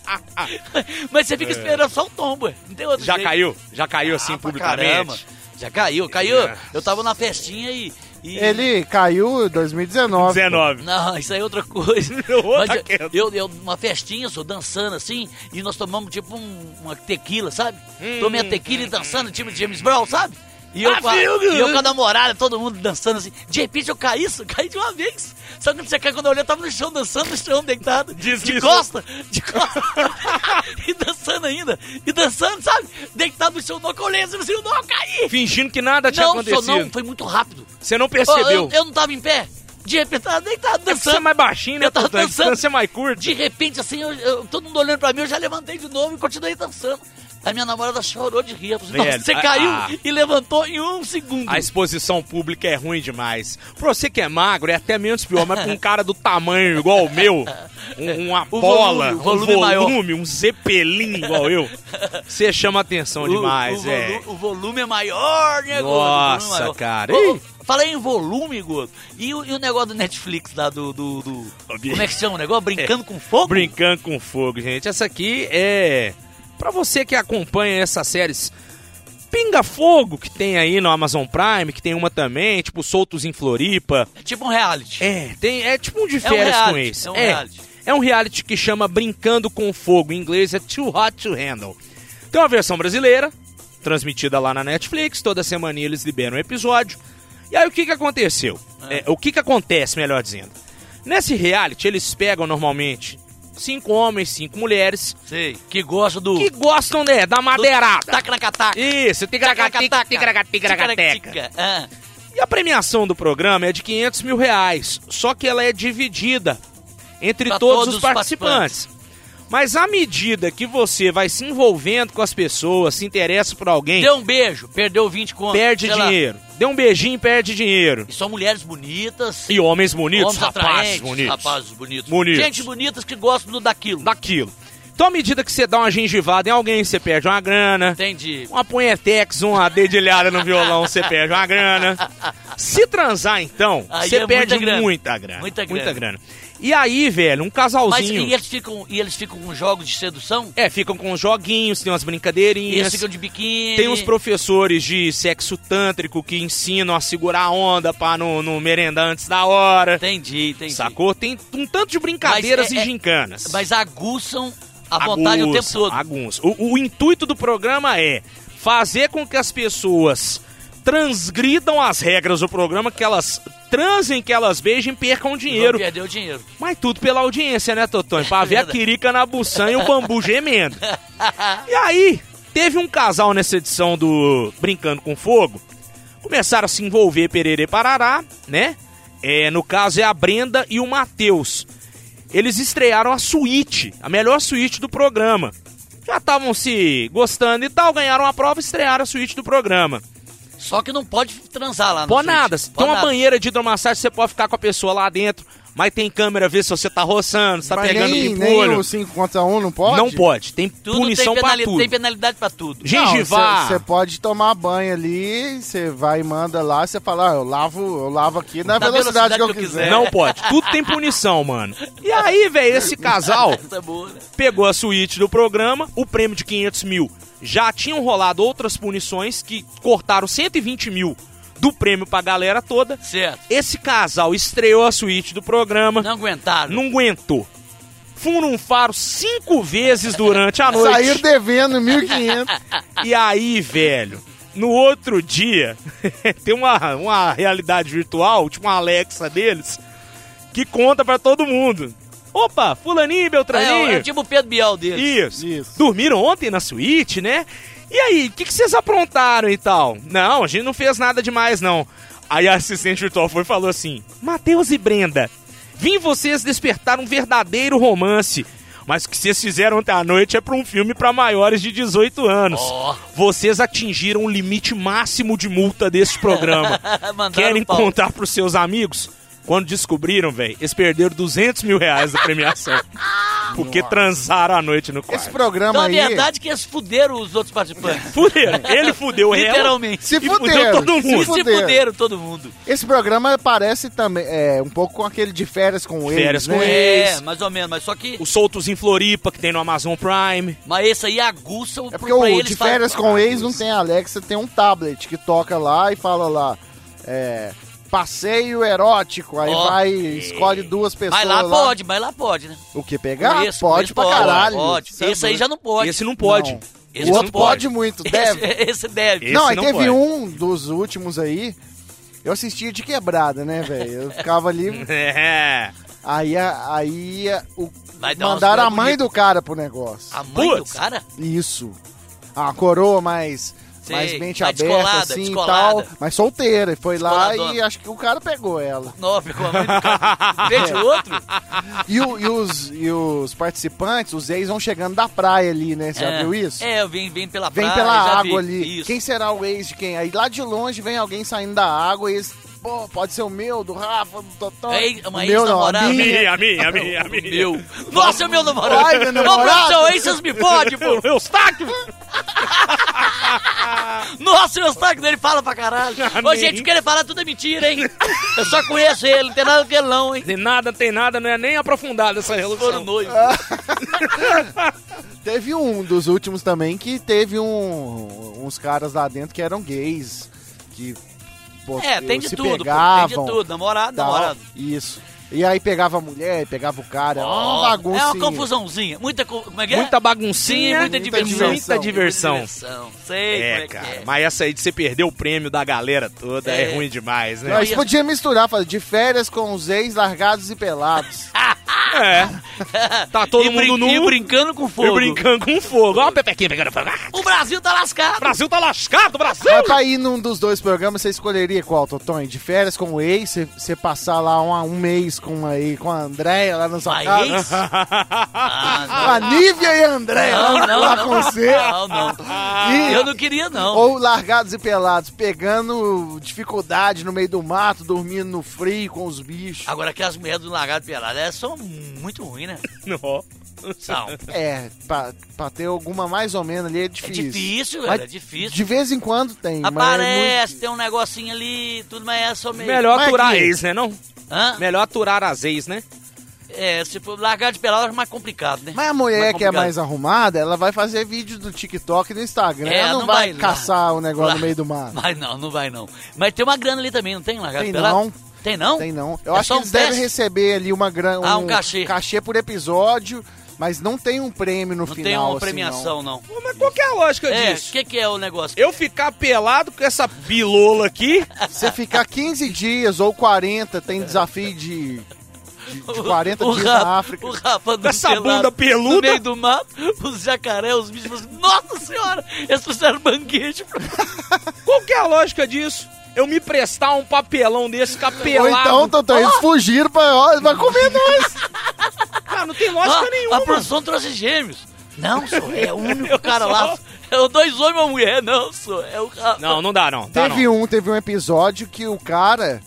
Mas você fica esperando só o tombo. Não tem outro É. Já jeito. caiu? Já caiu assim Ah, publicamente? caramba. Já caiu, caiu. É. Eu tava na festinha e. e- Ele caiu em 2019. 19. Não, isso aí é outra coisa. Outra Mas eu- eu, eu, uma festinha, sou dançando assim, e nós tomamos tipo um- uma tequila, sabe? Hum. Tomei a tequila e dançando, tipo James Brown, sabe? E eu, Ah, com a, e eu com a namorada, todo mundo dançando assim. De repente eu caí, isso, caí de uma vez. Só que você cai, quando eu olhei, eu tava no chão, dançando no chão, deitado. De Deslizou. costa, de costa. e dançando ainda. E dançando, sabe? Deitado no chão, não, que eu olhei assim, assim, não, eu caí. Fingindo que nada tinha Não, acontecido. não, foi muito rápido. Você não percebeu. Eu, eu não tava em pé. De repente, tava deitado, É porque você é dançando. mais baixinho, né? Eu tava? A dançando. distância é mais curta. De repente, assim, eu- eu- todo mundo olhando pra mim, eu já levantei de novo e continuei dançando. A minha namorada chorou de rir. Ela falou, Velho, Nossa, você a- caiu a- e levantou em um segundo. A exposição pública é ruim demais. Pra você que é magro, é até menos pior, mas pra um cara do tamanho igual o meu, um- uma O bola, volume, o volume um maior. volume, um zeppelin igual eu, você chama atenção O- demais, o, é. o volume é maior, né, Nossa, é maior. cara. Ih. Falei em volume, Gordo. E o, e o negócio do Netflix lá, do... do, do- como é que chama o negócio? Brincando com fogo? Brincando com fogo, gente. Essa aqui é pra você que acompanha essas séries Pinga Fogo que tem aí no Amazon Prime, que tem uma também, tipo Soltos em Floripa. É tipo um reality. É, tem, é tipo um de É um férias com esse. é um reality. é um reality que chama Brincando com Fogo. Em inglês é Too Hot to Handle. Tem uma versão brasileira, transmitida lá na Netflix. Toda semana eles liberam um episódio. E aí o que que aconteceu? É, o que que acontece, melhor dizendo? Nesse reality eles pegam normalmente cinco homens, cinco mulheres Sei. Que gosta do... que gostam né, da madeirada. Taca na cataca. Isso, tigragatica, tigragatica. Ah, E a premiação do programa é de 500 mil reais, só que ela é dividida entre todos, todos os os participantes. Mas à medida que você vai se envolvendo com as pessoas, se interessa por alguém, Deu um beijo, perdeu 20 conto. perde sei lá. dinheiro. Deu um beijinho, perde dinheiro. E são mulheres bonitas. E homens bonitos, homens rapazes bonitos. rapazes bonitos. Bonitos. Gente bonitas que gostam do daquilo. Daquilo. Então à medida que você dá uma gengivada em alguém, você perde uma grana. Entendi. Uma punhetex, uma dedilhada no violão, você perde uma grana. Se transar, então, Aí você é perde muita grana. muita grana. Muita grana. grana. E aí, velho, um Mas casalzinho. e eles, ficam, e eles ficam com jogos de sedução? É, ficam com joguinhos, tem umas E brincadeirinhas. eles ficam de biquíni? Tem uns professores de sexo tântrico que ensinam a segurar a onda pra não, não merendar antes da hora. Entendi, entendi. Sacou? Tem um tanto de brincadeiras Mas é- e é- gincanas. Mas aguçam a vontade o tempo todo. aguçam. O, o intuito do programa é fazer com que as pessoas transgridam as regras do programa, que elas transem, que elas beijem, percam dinheiro. O dinheiro. Mas tudo pela audiência, né, Totônio? Pra ver a quirica na buçã e o bambu gemendo. E aí, teve um casal nessa edição do Brincando com Fogo. Começaram a se envolver pererê parará, né? É, no caso é a Brenda e o Matheus. Eles estrearam a suíte, a melhor suíte do programa. Já estavam se gostando e tal, ganharam a prova e estrearam a suíte do programa. Só que não pode transar lá no Pode nada. Tem uma nada. banheira de hidromassagem, você pode ficar com a pessoa lá dentro, mas tem câmera ver se você tá roçando, se tá Mas pegando nem, nem pimpolho. o 5 contra 1 não pode? Não pode, tem Tudo punição tem, pra tudo. tem penalidade pra tudo. Gengivar. Você pode tomar banho ali, você vai e manda lá, você fala, ah, eu lavo, eu lavo aqui na, Na velocidade, velocidade que eu que eu quiser. quiser. Não pode, tudo tem punição, mano. E aí, velho, esse casal é boa, né? pegou a suíte do programa, o prêmio de 500 mil. Já tinham rolado outras punições que cortaram 120 mil do prêmio pra galera toda. Certo. Esse casal estreou a suíte do programa, Não aguentaram. não aguentou. Fununfaram cinco vezes durante a noite. Sair devendo 1.500. E aí, velho, no outro dia, tem uma, uma realidade virtual, tipo uma Alexa deles, que conta pra todo mundo. Opa, fulaninho, Beltraninho. É, é tipo o Pedro Bial dele. Isso. Isso. Dormiram ontem na suíte, né? E aí, o que, que vocês aprontaram e tal? Não, a gente não fez nada demais, não. Aí a assistente virtual foi e falou assim: Matheus e Brenda, vim vocês despertar um verdadeiro romance. Mas o que vocês fizeram ontem à noite é pra um filme pra maiores de 18 anos. Ó. Vocês atingiram o limite máximo de multa deste programa. Querem contar pros seus amigos? Quando descobriram, velho, eles perderam 200 mil reais da premiação. Porque transaram a noite no quarto. Esse programa Então a aí... verdade é que eles fuderam os outros participantes. Fuderam. Ele fudeu. Literalmente. Se E fudeu fuderam. todo mundo. Se Se fuderam. fuderam todo mundo. Esse programa parece também é, um pouco com aquele de férias com eles, Férias né? com É, Ex. mais ou menos. Mas só que. Os soltos em Floripa, que tem no Amazon Prime. Mas esse aí aguça o É porque o eles de fala- férias com ex não tem Alexa, tem um tablet que toca lá e fala lá, é, passeio erótico, aí Ó. vai, escolhe duas pessoas Mas lá pode, mas lá pode, né? O que pegar? Esse- pode esse pra caralho. Pode. Isso é Esse aí já não pode. Esse não pode. Não. Esse O não outro pode muito, deve. Esse, esse deve. Esse não, aí não teve pode. um dos últimos aí, eu assistia de quebrada, né, velho? Eu ficava ali, É. aí, aí a- o, Vai mandaram a mãe bonitas. do cara pro negócio. A mãe Putz. do cara? Isso. A coroa mais, Sei, mais mente mais aberta, descolada, assim e descolada. tal. Mas solteira. E foi lá e acho que o cara pegou ela. Não, ficou a mãe do cara. Em vez de outro? E, o- e os, e os participantes, os ex, vão chegando da praia ali, né? Você já é, viu isso? É, vem, vem pela Vem praia, pela já água vi. ali. Isso. Quem será o ex de quem? Aí lá de longe vem alguém saindo da água e eles. Pô, pode ser o meu, do Rafa, do Totó. Ei, o uma meu não, a minha. minha, a minha, a minha, a minha. Meu. Nossa, é meu namorado. Ai, meu Não, namorado. produção, aí vocês me fodem, pô. Eustáquio. Nossa, o Eustáquio dele fala pra caralho. Ô, Amém. gente, o que ele fala tudo é mentira, hein? Eu só conheço ele, não tem nada com ele não, hein? Tem nada, tem nada, não é nem aprofundada essa Foram relação. noivo. Teve um dos últimos também que teve um, uns caras lá dentro que eram gays. Que pô, É, tem de se tudo, pô. Tem pegavam. de tudo. Namorado, tal. namorado. Isso. E aí pegava a mulher, pegava o cara. É Ó, uma bagunça. É uma confusãozinha. Muita, co- como é que é? Muita baguncinha, Sim, muita diversão. Muita diversão. diversão. Sei É, como é que cara, é. mas essa aí de você perder o prêmio da galera toda é, É. ruim demais, né? Nós podia misturar, fazer de férias com os ex largados e pelados. É. Tá todo E mundo brin- E nu brincando com fogo. e brincando com fogo. Ó, a Pepequinha pegando fogo. Ah, O Brasil tá lascado. O Brasil tá lascado, Brasil! Mas pra ir num dos dois programas, você escolheria qual, Totonho? De férias com o ex, você- passar lá um, um mês com a, com a Andréia lá na sua Mas casa? ex? Ah, a Nívia e a Andréia não, lá, não, lá não. com você. Não, não. E- Eu não queria, não. Ou largados e pelados, pegando dificuldade no meio do mato, dormindo no frio com os bichos. Agora que as mulheres do Lagado Pelado, elas são muito ruins, né? Não. São. É, pra, pra ter alguma mais ou menos ali é É difícil. difícil, Mas velho, é difícil. De vez em quando tem. mas é Aparece, muito- tem um negocinho ali, tudo, mas é só meio... Melhor Mas aturar aqui- ex, né não? Hã? Melhor aturar as ex, né? É, se for largar de pelado, é mais complicado, né? Mas a mulher que é mais arrumada, ela vai fazer vídeo do TikTok e do Instagram. É, ela não, não vai, vai caçar o negócio lá- no meio do mar. Vai não, não vai não. Mas tem uma grana ali também, não tem largado Tem de pelado? não. Tem não? Tem não. Eu É acho que um eles devem teste? receber ali uma grana. Ah, um cachê. por episódio, mas não tem um prêmio no Não final. tem uma assim, premiação, não. Pô, Mas qual que é a lógica É, o disso? que, que é o negócio? Eu ficar pelado com essa bilola aqui, não. Você ficar 15 dias ou 40, tem desafio de, de, de 40 o dias Rafa, na África. O Rafa Com essa pelado bunda peluda. No meio do mato, os jacaré, os bichos, falam assim, nossa senhora, eles fizeram banquete. pra- qual que é a lógica disso? Eu me prestar um papelão desse, ficar Ou então, Totó, eles fugiram pra. Ó, vai comer nós. Cara, não tem lógica Ah, nenhuma. a produção trouxe gêmeos. Não, senhor, é o único cara sou. lá. É o dois homens e uma mulher, não, senhor. É o Rafa. Não, não dá não. Dá Teve não. um, teve um episódio que o cara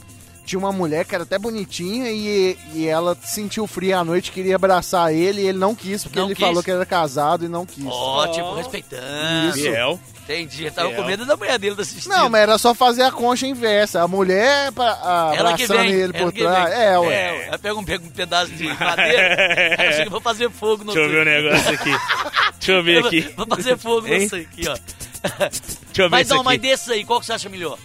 tinha uma mulher que era até bonitinha e, e ela sentiu frio à noite, queria abraçar ele e ele não quis, porque Não ele quis. falou que era casado e não quis. Ótimo, Ó. respeitando. Fiel. Entendi, eu tava Fiel. com medo da mulher dele assistindo. Não, mas era só fazer a concha inversa. A mulher pra, a, Ela que vem, ele ela por que trás. vem. É, ué. É, ela pega um, pega um pedaço de madeira, ela chega, vou fazer fogo no Deixa eu ver o negócio aqui. Deixa eu ver aqui. Vou fazer fogo Hein? nisso aqui, ó. Deixa eu ver Mas não, mas aqui. desses aí, qual que você acha melhor?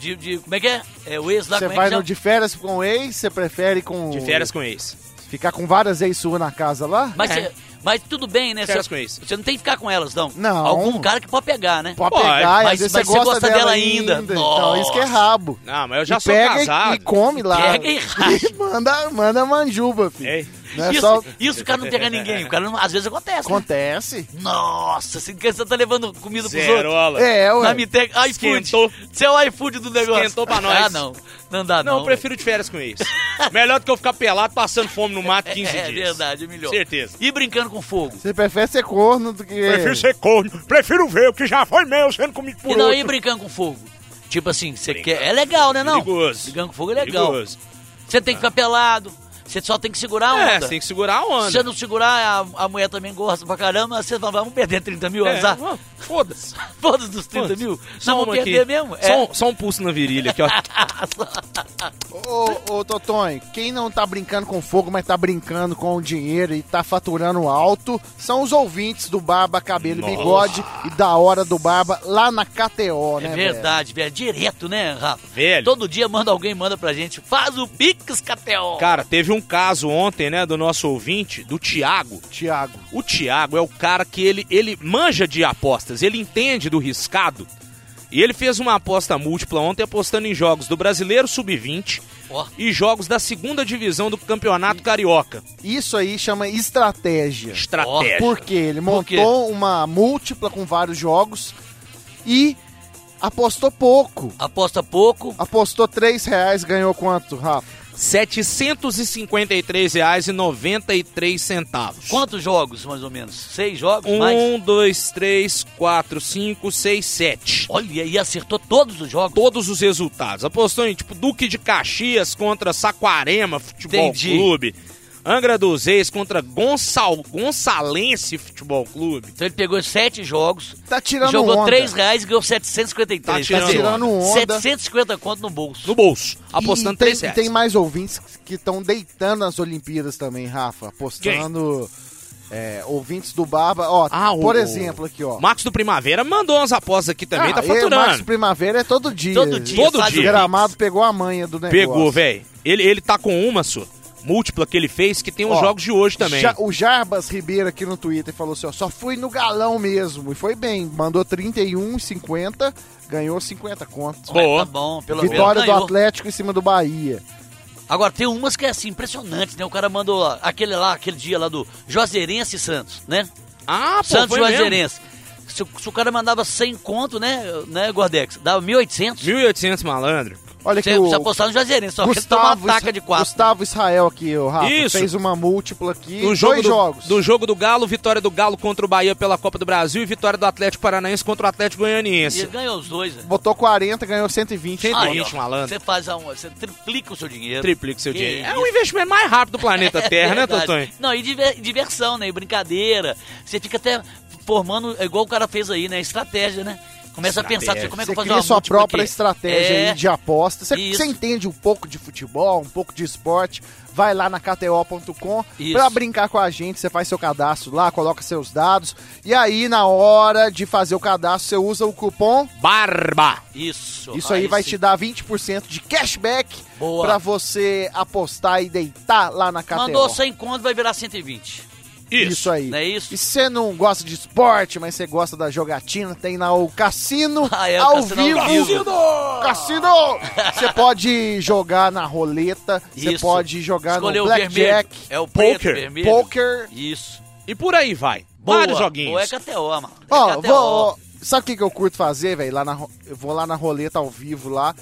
De, de- como é que é? É o ex lá, Você é vai que no de férias com o ex, você prefere com. De férias com ex. Ficar com várias ex suas na casa lá? Mas, É. você- mas tudo bem, né? Você, você não tem que ficar com elas, não. Não. Algum cara que pode pegar, né? Pode pegar, e mas- mas você você gosta, gosta dela, dela ainda. ainda. Então, isso que é rabo. Não, mas eu já e sou pega e- casado. e come lá. Pega e. E manda, manda manjuba, filho. Ei. Não é isso, só... isso o cara não pega ninguém. O cara não- às vezes acontece. né? Acontece. Nossa, você você tá levando comida pros outros. Zerola. É, ué. Na Mitec, iFood. Esquentou. Você é o iFood do negócio. Esquentou pra nós. Ah, não. Não dá, Não, não. eu prefiro de férias com ex. Melhor do que eu ficar pelado passando fome no mato 15 É dias. verdade, é melhor. Certeza. E brincando com fogo. Você prefere ser corno do que... Prefiro ser corno. Prefiro ver o que já foi meu sendo comido por E não, outro. e brincando com fogo? Tipo assim, você quer. É legal, né, não? Perigoso. Brincando com fogo é legal. Perigoso. Você tem que ficar pelado. Você só tem que segurar a É, onda. você tem que segurar a Se onda. você não segurar, a, a mulher também gosta pra caramba, vocês vão, vamos perder 30 mil, É, azar. Foda-se. Foda-se dos 30 Foda-se. mil. Só Não vão perder aqui. mesmo? Só, É. um, só um pulso na virilha aqui, ó. Ô, ô, Totonho, quem não tá brincando com fogo, mas tá brincando com o dinheiro e tá faturando alto, são os ouvintes do Barba Cabelo e Nossa. Bigode e da Hora do Barba lá na KTO, É né, verdade, velho. Direto, né, Rafa? Velho. Todo dia manda alguém, manda pra gente. Faz o Pix KTO. Cara, teve um caso ontem, né, do nosso ouvinte, do Thiago. velho? Tiago. O Thiago é o cara que ele, ele manja de apostas, ele entende do riscado. E ele fez uma aposta múltipla ontem apostando em jogos do Brasileiro Sub-20 Ó. e jogos da segunda divisão do Campeonato Carioca. Isso aí chama estratégia. Estratégia. Porque ele Por quê? montou uma múltipla com vários jogos e apostou pouco. Aposta pouco. Apostou 3 reais, ganhou quanto, Rafa? R$ 753,93. Quantos jogos, mais ou menos? Seis jogos? mais? Um, dois, três, quatro, cinco, seis, sete. Olha, e acertou todos os jogos. Todos os resultados. Apostou em tipo Duque de Caxias contra Saquarema Futebol Entendi. Clube. Angra dos Reis contra Gonçal, Gonçalense Futebol Clube. Então ele pegou sete jogos, Tá tirando jogou onda. três reais e ganhou 753. Tá tirando Quer dizer, onda. onda. 750 conto no bolso. No bolso. Apostando e tem, 3 reais. tem mais ouvintes que estão deitando nas Olimpíadas também, Rafa. Apostando. é, ouvintes do Barba. Ó, Ah, o- por exemplo, aqui, ó. Marcos do Primavera mandou umas apostas aqui também, Ah, tá e Marcos faturando. Primavera é todo dia. Todo dia, Todo o dia. O gramado pegou a manha do negócio. Pegou, velho. Ele, ele tá com uma, sua, múltipla que ele fez, que tem os Ó, jogos de hoje também. Ja- o Jarbas Ribeiro aqui no Twitter falou assim: ó, só fui no galão mesmo. E foi bem. Mandou 31,50, ganhou 50 contos. Boa. Tá bom, pelo Vitória menos do. Atlético em cima do Bahia. Agora, tem umas que é assim, impressionante, né? O cara mandou aquele lá, aquele dia lá do Juazeirense e Santos, né? Ah, pô, Santos foi mesmo. Juazeirense. Se, o- se o cara mandava 100 conto, né, né, Gordex? Dava 1.800. 1.800 malandro. Olha que Você o apostar no Juazeirense, só que Gustavo, uma taca de quatro. Gustavo Israel aqui, o Rafa, Isso. fez uma múltipla aqui. Do jogo dois do, jogos. do jogo do Galo, vitória do Galo contra o Bahia pela Copa do Brasil e vitória do Atlético Paranaense contra o Atlético E Goianiense. ele ganhou os dois, né? Botou 40, ganhou 120. Cento- Aí, 120, ó, malandro. Você faz a, um- você triplica o seu dinheiro. Triplica seu Que dinheiro. É isso. o investimento mais rápido do planeta Terra, né, Verdade. Totonho? Não, e diver- diversão, né? E brincadeira. Você fica até formando, é igual o cara fez aí, né? Estratégia, né? Começa a pensar assim, como é que Você eu faço cria uma sua múltipla própria aqui? estratégia É. aí de aposta. Você, você entende um pouco de futebol, um pouco de esporte, vai lá na KTO.com pra brincar com a gente. Você faz seu cadastro lá, coloca seus dados. E aí, na hora de fazer o cadastro, você usa o cupom. Barba! Isso. Isso aí vai sim. te dar 20% de cashback Boa. pra você apostar e deitar lá na KTO. Mandou 100 conto, vai virar 120. Isso aí. Não é isso? E se você não gosta de esporte, mas você gosta da jogatina, tem lá o Cassino Ah, é, o ao Cassino ao vivo. vivo. Cassino! Você pode jogar na roleta, você Isso. pode jogar Escolher no blackjack, É o Poker. vermelho. poker. Isso. E por aí vai. Boa. Vários joguinhos. Boa é KTO, mano. É Ó, KTO. vou, sabe o que, que eu curto fazer, velho? Lá na Eu vou lá na roleta ao vivo lá.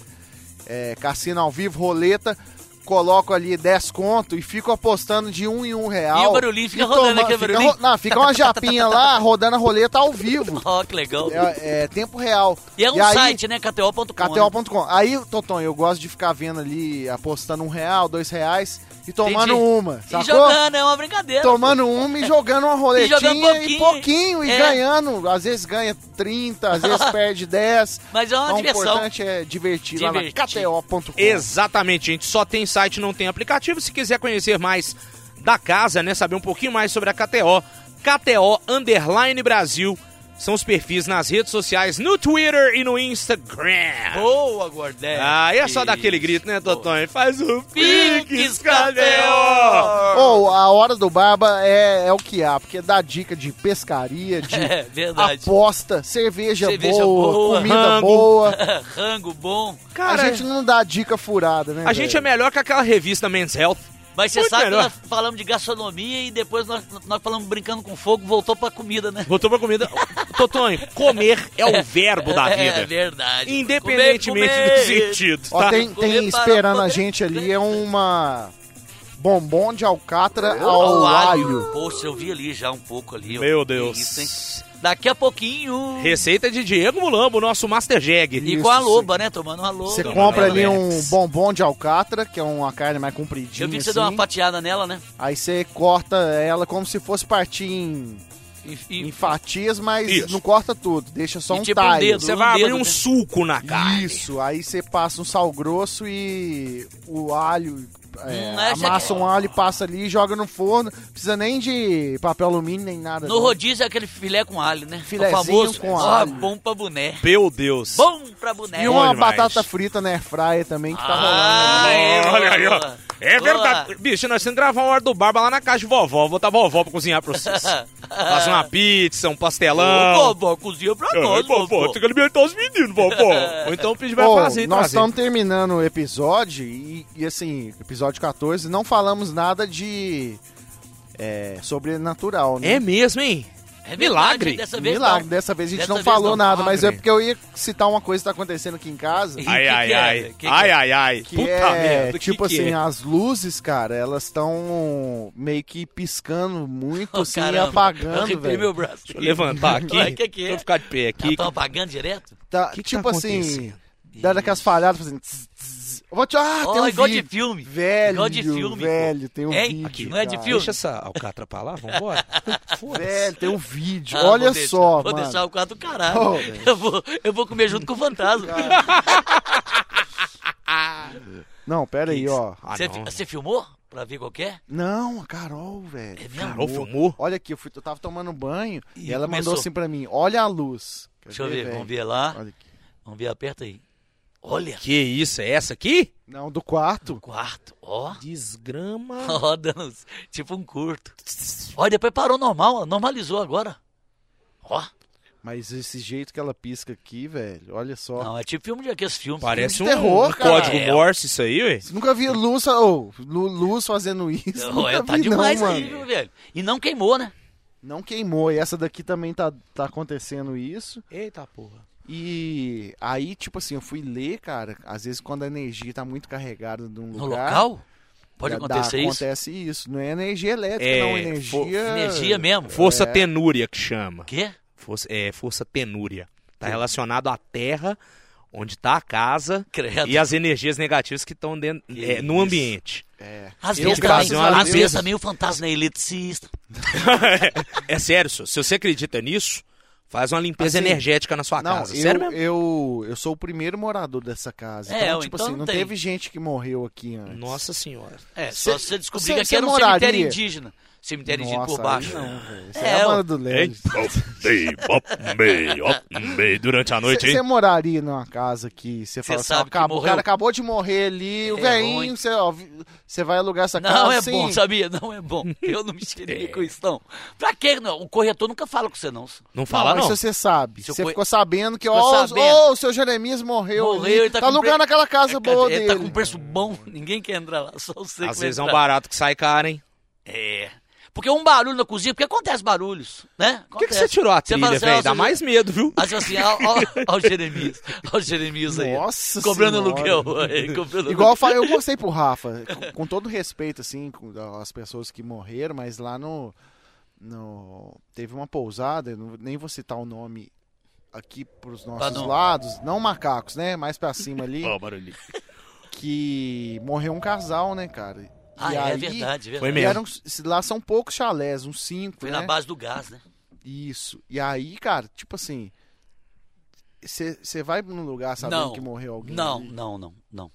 É, cassino ao vivo, roleta. Coloco ali 10 conto e fico apostando de um em um real. E o barulhinho fica E rodando toma- aqui, fica barulhinho? ro- Não, fica uma japinha lá rodando a roleta ao vivo. Ó, que legal. É, é tempo real. E é um aí- site, né? KTO.com. né? KTO.com. Aí, Toton, eu gosto de ficar vendo ali, apostando um real, dois reais e tomando Entendi. uma. E Sacou? jogando, é uma brincadeira. Tomando uma e jogando uma roletinha jogando e pouquinho. pouquinho e É. ganhando. Às vezes ganha 30, às vezes perde 10. Mas é uma Então, o diversão. importante é divertir, lá na Divertir. KTO.com. Exatamente, gente. Só tem site, não tem aplicativo. Se quiser conhecer mais da casa, né? Saber um pouquinho mais sobre a KTO, KTO Underline Brasil. São os perfis nas redes sociais, no Twitter e no Instagram. Boa, Gordé. Ah, e é só daquele grito, né, Totonho? Faz o KTO. KTO! Ou a hora do barba é, é o que há, porque dá dica de pescaria, de É, aposta, cerveja, Cerveja boa, boa, comida rango. boa. Rango bom. Cara, a gente não dá dica furada, né? a gente é melhor que aquela revista Men's Health. Mas você Muito sabe melhor. que nós falamos de gastronomia e depois nós, nós falamos brincando com fogo, voltou pra comida, né? Voltou pra comida. Totonho, comer é o verbo da É vida. verdade. Independentemente Comer, do comer. sentido, Ó, tá? tem, tem esperando a poder gente ali, é uma bombom de alcatra Ao ao alho. alho. Poxa, eu vi ali já um pouco ali. Meu Deus. Isso, hein? Daqui a pouquinho. Receita de Diego Mulambo, nosso Master Jag. E Isso, com a sim. loba, né? Tomando uma loba. Você compra ali um bombom de alcatra, que é uma carne mais compridinha Eu vi que você assim. deu uma fatiada nela, né? Aí você corta ela como se fosse partir em, E, e- em fatias, mas Isso. não corta tudo. Deixa só E um tipo um talho. dedo. Você um vai abrir dedo, um né? suco na carne. Isso, aí você passa um sal grosso e o alho. É, Hum, essa amassa um alho passa ali, joga no forno. Precisa nem de papel alumínio nem nada. No não. rodízio é aquele filé com alho, né? Filezinho o famoso. com alho. bom pra boné. Meu Deus. Bom pra boné. E uma batata frita na airfryer também que tá Ah, rolando. é, Olha aí, ó. É Boa. verdade. Bicho, nós temos que gravar uma hora do Barba lá na casa de vovó. Vou botar a vovó pra cozinhar pra vocês. Fazer uma pizza, um Ô, pastelão. vovó, cozinha pra É, nós, vovó, vovó. tem que alimentar os meninos, vovó. Ou então pedir pra Ô, fazer nós estamos terminando o episódio e, e, assim, episódio 14, não falamos nada de é, sobrenatural, né? É mesmo, hein? É Milagre. Dessa vez Milagre, não. dessa vez a gente Dessa não falou não. nada, mas é porque eu ia citar uma coisa que tá acontecendo aqui em casa. Ai, que ai, que é? ai. Que que ai, é? ai, ai. Que Puta é, merda. que tipo que assim, é? as luzes, cara, elas estão meio que piscando muito, Ô, assim, e caramba, eu apagando, meu velho. braço. Deixa eu levantar aqui. Ué, que que é? Deixa eu ficar de pé aqui. Estão apagando direto? Tá, que que tipo tá assim, dando aquelas falhadas, fazendo... tss, tss. Eu Vou te... Ah, Ó, tem um igual de vídeo. filme. Velho, Igual de filme, velho, tem um É, vídeo, aqui, não é de cara. filme? Deixa essa alcatra pra lá, vambora. Velho, tem um vídeo. Ah, Olha vou deixar- só, Vou mano. deixar o quarto do caralho. Velho. eu, vou, eu vou comer junto com o fantasma. Não, pera aí, ó. Ah, Você você filmou? Pra ver qual que é? Não, a Carol, velho. É? Carol filmou? Olha aqui, eu, fui, eu tava tomando banho Ih, e ela começou. mandou assim pra mim, olha a luz. Quer Deixa eu ver, velho? vamos ver lá. Olha aqui. Vamos ver, aperta aí. Olha, Que isso, é essa aqui? Não, do quarto. quarto. Ó. Desgrama. Ó, dando tipo um curto. Ó, depois parou normal, ó, normalizou agora. Ó. Mas esse jeito que ela pisca aqui, velho, olha só. Não, é tipo filme de aqueles filmes. Parece um, de terror, um cara. código É. Morse isso aí, ué. Você nunca viu luz, lu- luz fazendo isso? Não, nunca é, tá vi, demais não, aí, mano. viu, velho? E não queimou, né? Não queimou. E essa daqui também tá, tá acontecendo isso. Eita porra. E aí, tipo assim, eu fui ler, cara. Às vezes, quando a energia tá muito carregada num No lugar. local? Pode dá- acontecer isso? Acontece isso. Não é energia elétrica, É, não. Energia. Energia mesmo. Força É. tenúria que chama. O quê? Força, é, força tenúria. Tá relacionado à terra, onde tá a casa Credo. e as energias negativas que estão dentro, Que é, no isso. ambiente. É. Às vezes, também, às vezes também o fantasma é eletricista. é sério, se se você acredita nisso, Faz uma limpeza Assim, energética na sua Não, casa. eu, Sério mesmo? eu, eu sou o primeiro morador dessa casa. É, então, ou tipo então assim, não tem. teve gente que morreu aqui antes. Nossa senhora. É, só se você descobrir cê- que aqui era um moraria? cemitério indígena. Cemitério indígena por Nossa, baixo. não, É, é, a banda do. Bem, bop, bem, ó, bem, durante a noite, Você moraria numa casa que você fala assim, sabe ó, que acabou, o cara acabou de morrer ali, o É velhinho, ruim. você, ó, você vai alugar essa casa Não é assim, bom, sabia? Não é bom. Eu não mexeria com isso, não. Pra quê? Não? O corretor nunca fala com você, não. Não Não, fala, mas não. se você sabe, Se eu você co- ficou sabendo que, ó, ô, o seu Jeremias morreu, Morreu, ali, ele tá tá, com alugando pre- aquela casa É, boa ele dele. tá com preço bom, ninguém quer entrar lá, só você Às vezes é um barato que sai caro, hein? É. Porque um barulho na cozinha, porque acontece barulhos, né? Por que, que você tirou a trilha, velho? Dá mais medo, viu? Aí assim, ó, ó, ó o Jeremias, ó o Jeremias aí. Nossa Cobrando aluguel. aí, cobrando Igual eu falei, eu mostrei pro Rafa, com, com todo respeito, assim, com as pessoas que morreram, mas lá no. no teve uma pousada, nem vou citar o nome aqui pros nossos Ah, não. lados, não macacos, né? Mais pra cima ali, Ó, barulhinho. que morreu um casal, né, cara? Ah, E é aí- verdade, é verdade. Foi mesmo. eram, lá são poucos chalés, uns cinco, Foi né? na base do gás, né? Isso. E aí, cara, tipo assim, você vai num lugar sabendo Não. que morreu alguém? Não, ali? não, não, não.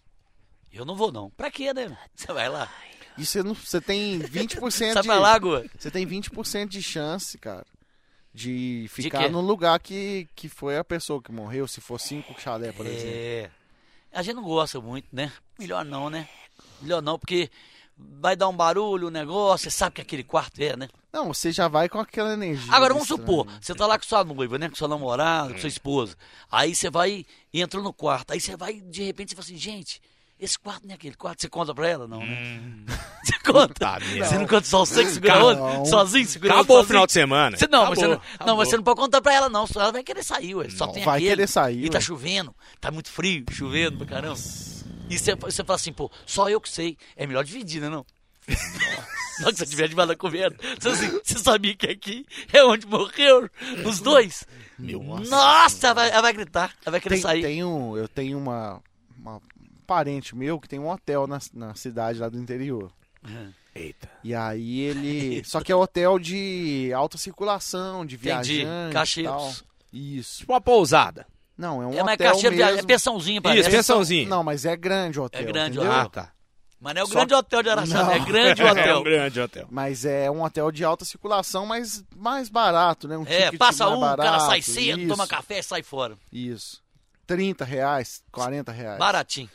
Eu não vou, não. Pra quê, né? Você vai lá. E você não, você tem 20% Sai de pra lá. Você tem 20% de chance, cara, de ficar quê? no lugar que, que foi a pessoa que morreu, se for cinco chalé, por exemplo. É. A gente não gosta muito, né? Melhor não, né? Melhor não, porque vai dar um barulho, um negócio, você sabe que aquele quarto é, né? Não, você já vai com aquela energia. Agora vamos estranha. supor, você tá lá com sua noiva, né? Com sua namorada, com sua esposa. Aí você vai e entra no quarto. Aí você vai, de repente, você fala assim, gente, esse quarto não é aquele quarto. Você conta pra ela? Não, né? Você conta. Merda. Você não conta só você que segura outra? Sozinho, segura Acabou o final de semana. Você, não, mas você Acabou, não, acabou. não, mas você não pode contar pra ela, não. Ela vai querer sair, ué. Só Não, tem vai aquele. querer sair, E tá ué. chovendo, tá muito frio, chovendo pra caramba. E você, você fala assim, pô, só eu que sei. É melhor dividir, né, não? Não que você tiver de da coberta. Você, assim, você sabia que aqui é onde morreu os dois? Meu Nossa, ela vai, ela vai gritar, ela vai querer Tem, sair. tem um, eu tenho uma, uma- um parente meu que tem um hotel na, na cidade lá do interior. Eita. E aí ele. Só que é hotel de alta circulação, de Entendi. viajante. e Cacheiros. tal. Isso. Tipo uma pousada. Não, é um É hotel caixeiro, de viagem, é mesmo. pensãozinha, parece. Isso, pensãozinho. Não, mas é grande o hotel. É grande o entendeu? hotel. Ah, tá. Mas não é o Só- grande hotel de Araçá, é grande o É hotel. um grande hotel. Mas é um hotel de alta circulação, mas mais barato, né? Um É, passa um, o cara barato. sai cedo, isso, toma café e sai fora. Isso. 30 reais, 40 reais. Baratinho.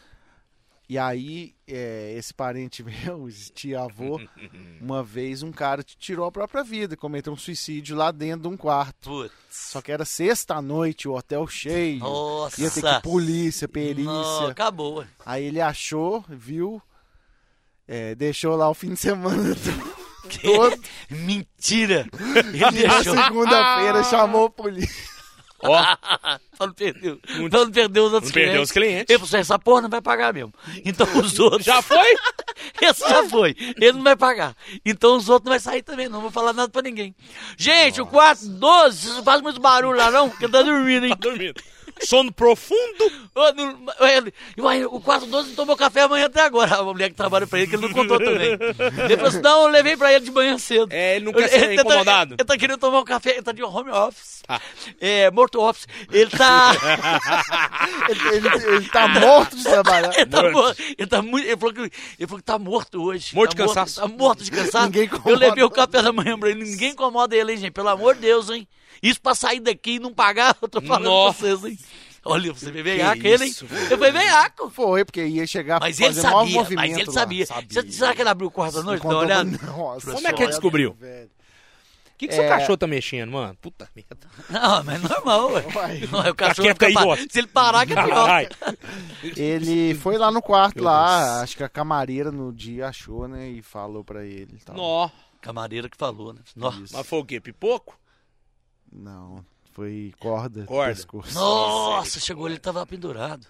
E aí, é, esse parente meu, esse tio-avô, uma vez um cara tirou a própria vida, cometeu um suicídio lá dentro de um quarto. Putz. Só que era sexta-noite, o hotel cheio. Nossa. Ia ter que polícia, perícia. Não, acabou. Aí ele achou, viu, é, deixou lá o fim de semana todo. Mentira! Ele E na deixou. segunda-feira chamou a polícia. Ó, Pra não perder, pra não perder os outros Não perder os clientes. Ele falou essa porra não vai pagar mesmo. Então os outros... já foi? Esse já foi. Ele não vai pagar. Então os outros não vai sair também, não vou falar nada pra ninguém. Gente, o quarto 12, vocês não fazem muito barulho lá não, porque tá dormindo, hein? Tá dormindo. Sono profundo. Ele- o quarto 12 não tomou café amanhã até agora. A mulher que trabalha pra ele, que ele não contou também. Ele falou assim, não, eu levei pra ele de manhã cedo. É, ele não quer ser tá- incomodado. Ele tá querendo tomar um café, ele tá de home office. Ah. É, morto office. Ele tá... Ele, ele- ele tá morto de trabalhar. Ele tá, Morto. morto. Ele tá muito. Ele falou, que, ele falou que tá morto hoje. Morto tá de cansaço. Tá morto de cansaço. Ninguém Eu incomoda. levei o café da manhã pra ele. Ninguém incomoda ele, hein, gente? Pelo amor de Deus, hein? Isso pra sair daqui e não pagar, eu tô falando Nossa. pra vocês, hein? Olha, você veiaco Que ele, hein? Eu fui veiaco. Foi, porque ia chegar Mas pra ele sabia, movimento mas ele lá. sabia. Você- Será que ele abriu o quarto da noite? Contou- olhada? Nossa, Como é que ele descobriu? velho. O que, que seu É. cachorro tá mexendo, mano? Puta merda. Não, mas é normal, ué. Uai. Não, é o cachorro fica pa- idiota. Se ele parar, que é pior. Ele foi lá no quarto Meu lá, Deus. acho que a camareira no dia achou, né, e falou pra ele. tal. Nó. Camareira que falou, né? Nó. Mas foi o quê? Pipoco? Não, foi corda, Corda. pescoço. Nossa, chegou ele tava pendurado.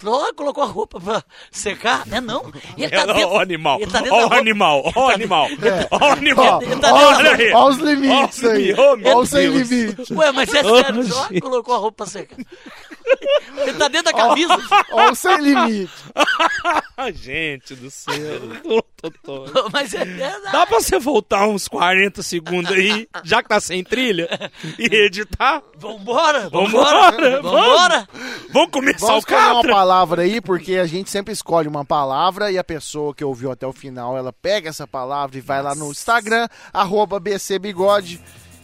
Falou, ó, colocou a roupa pra secar. Não é não. Ele tá Ó dentro, o animal. Ele tá dentro Ó animal. Ó o animal. Ó o Ó, animal. Ele tá ó, Olha aí. ó os limites Ó, aí. oh, Ó os sem Deus. limite. Ué, mas é sério, colocou a roupa pra secar. Ele tá dentro da camisa. Ó os sem limite. Gente do céu. Mas é verdade. Dá pra você voltar uns 40 segundos aí, já que tá sem trilha, e editar? Vambora, Vambora, vambora, vambora. Vamos começar Vamos o escolher uma palavra aí, porque a gente sempre escolhe uma palavra e a pessoa que ouviu até o final, ela pega essa palavra e vai lá no Instagram, arroba BCBigode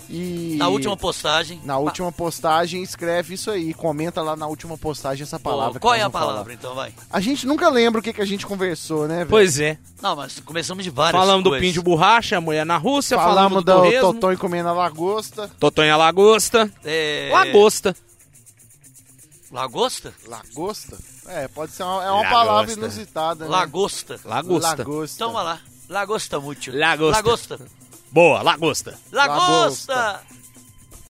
e... Na última postagem. Na última postagem, escreve isso aí. Comenta lá na última postagem essa palavra. que Qual é a vamos falar. palavra, então, vai? A gente nunca lembra o que, que a gente conversou, né, velho? Pois é. Não, mas começamos de várias Falamos do coisas. pinho de borracha, a mulher na Rússia, Falamos falamos do do Totonho comendo a lagosta. Totonha Lagosta, É... Lagosta. Lagosta? Lagosta? É, pode ser uma, é uma Lagosta. palavra inusitada, né? Lagosta. Lagosta. Lagosta. Então vai lá. Lagosta muito. Lagosta. Lagosta. Boa, Lagosta. Lagosta.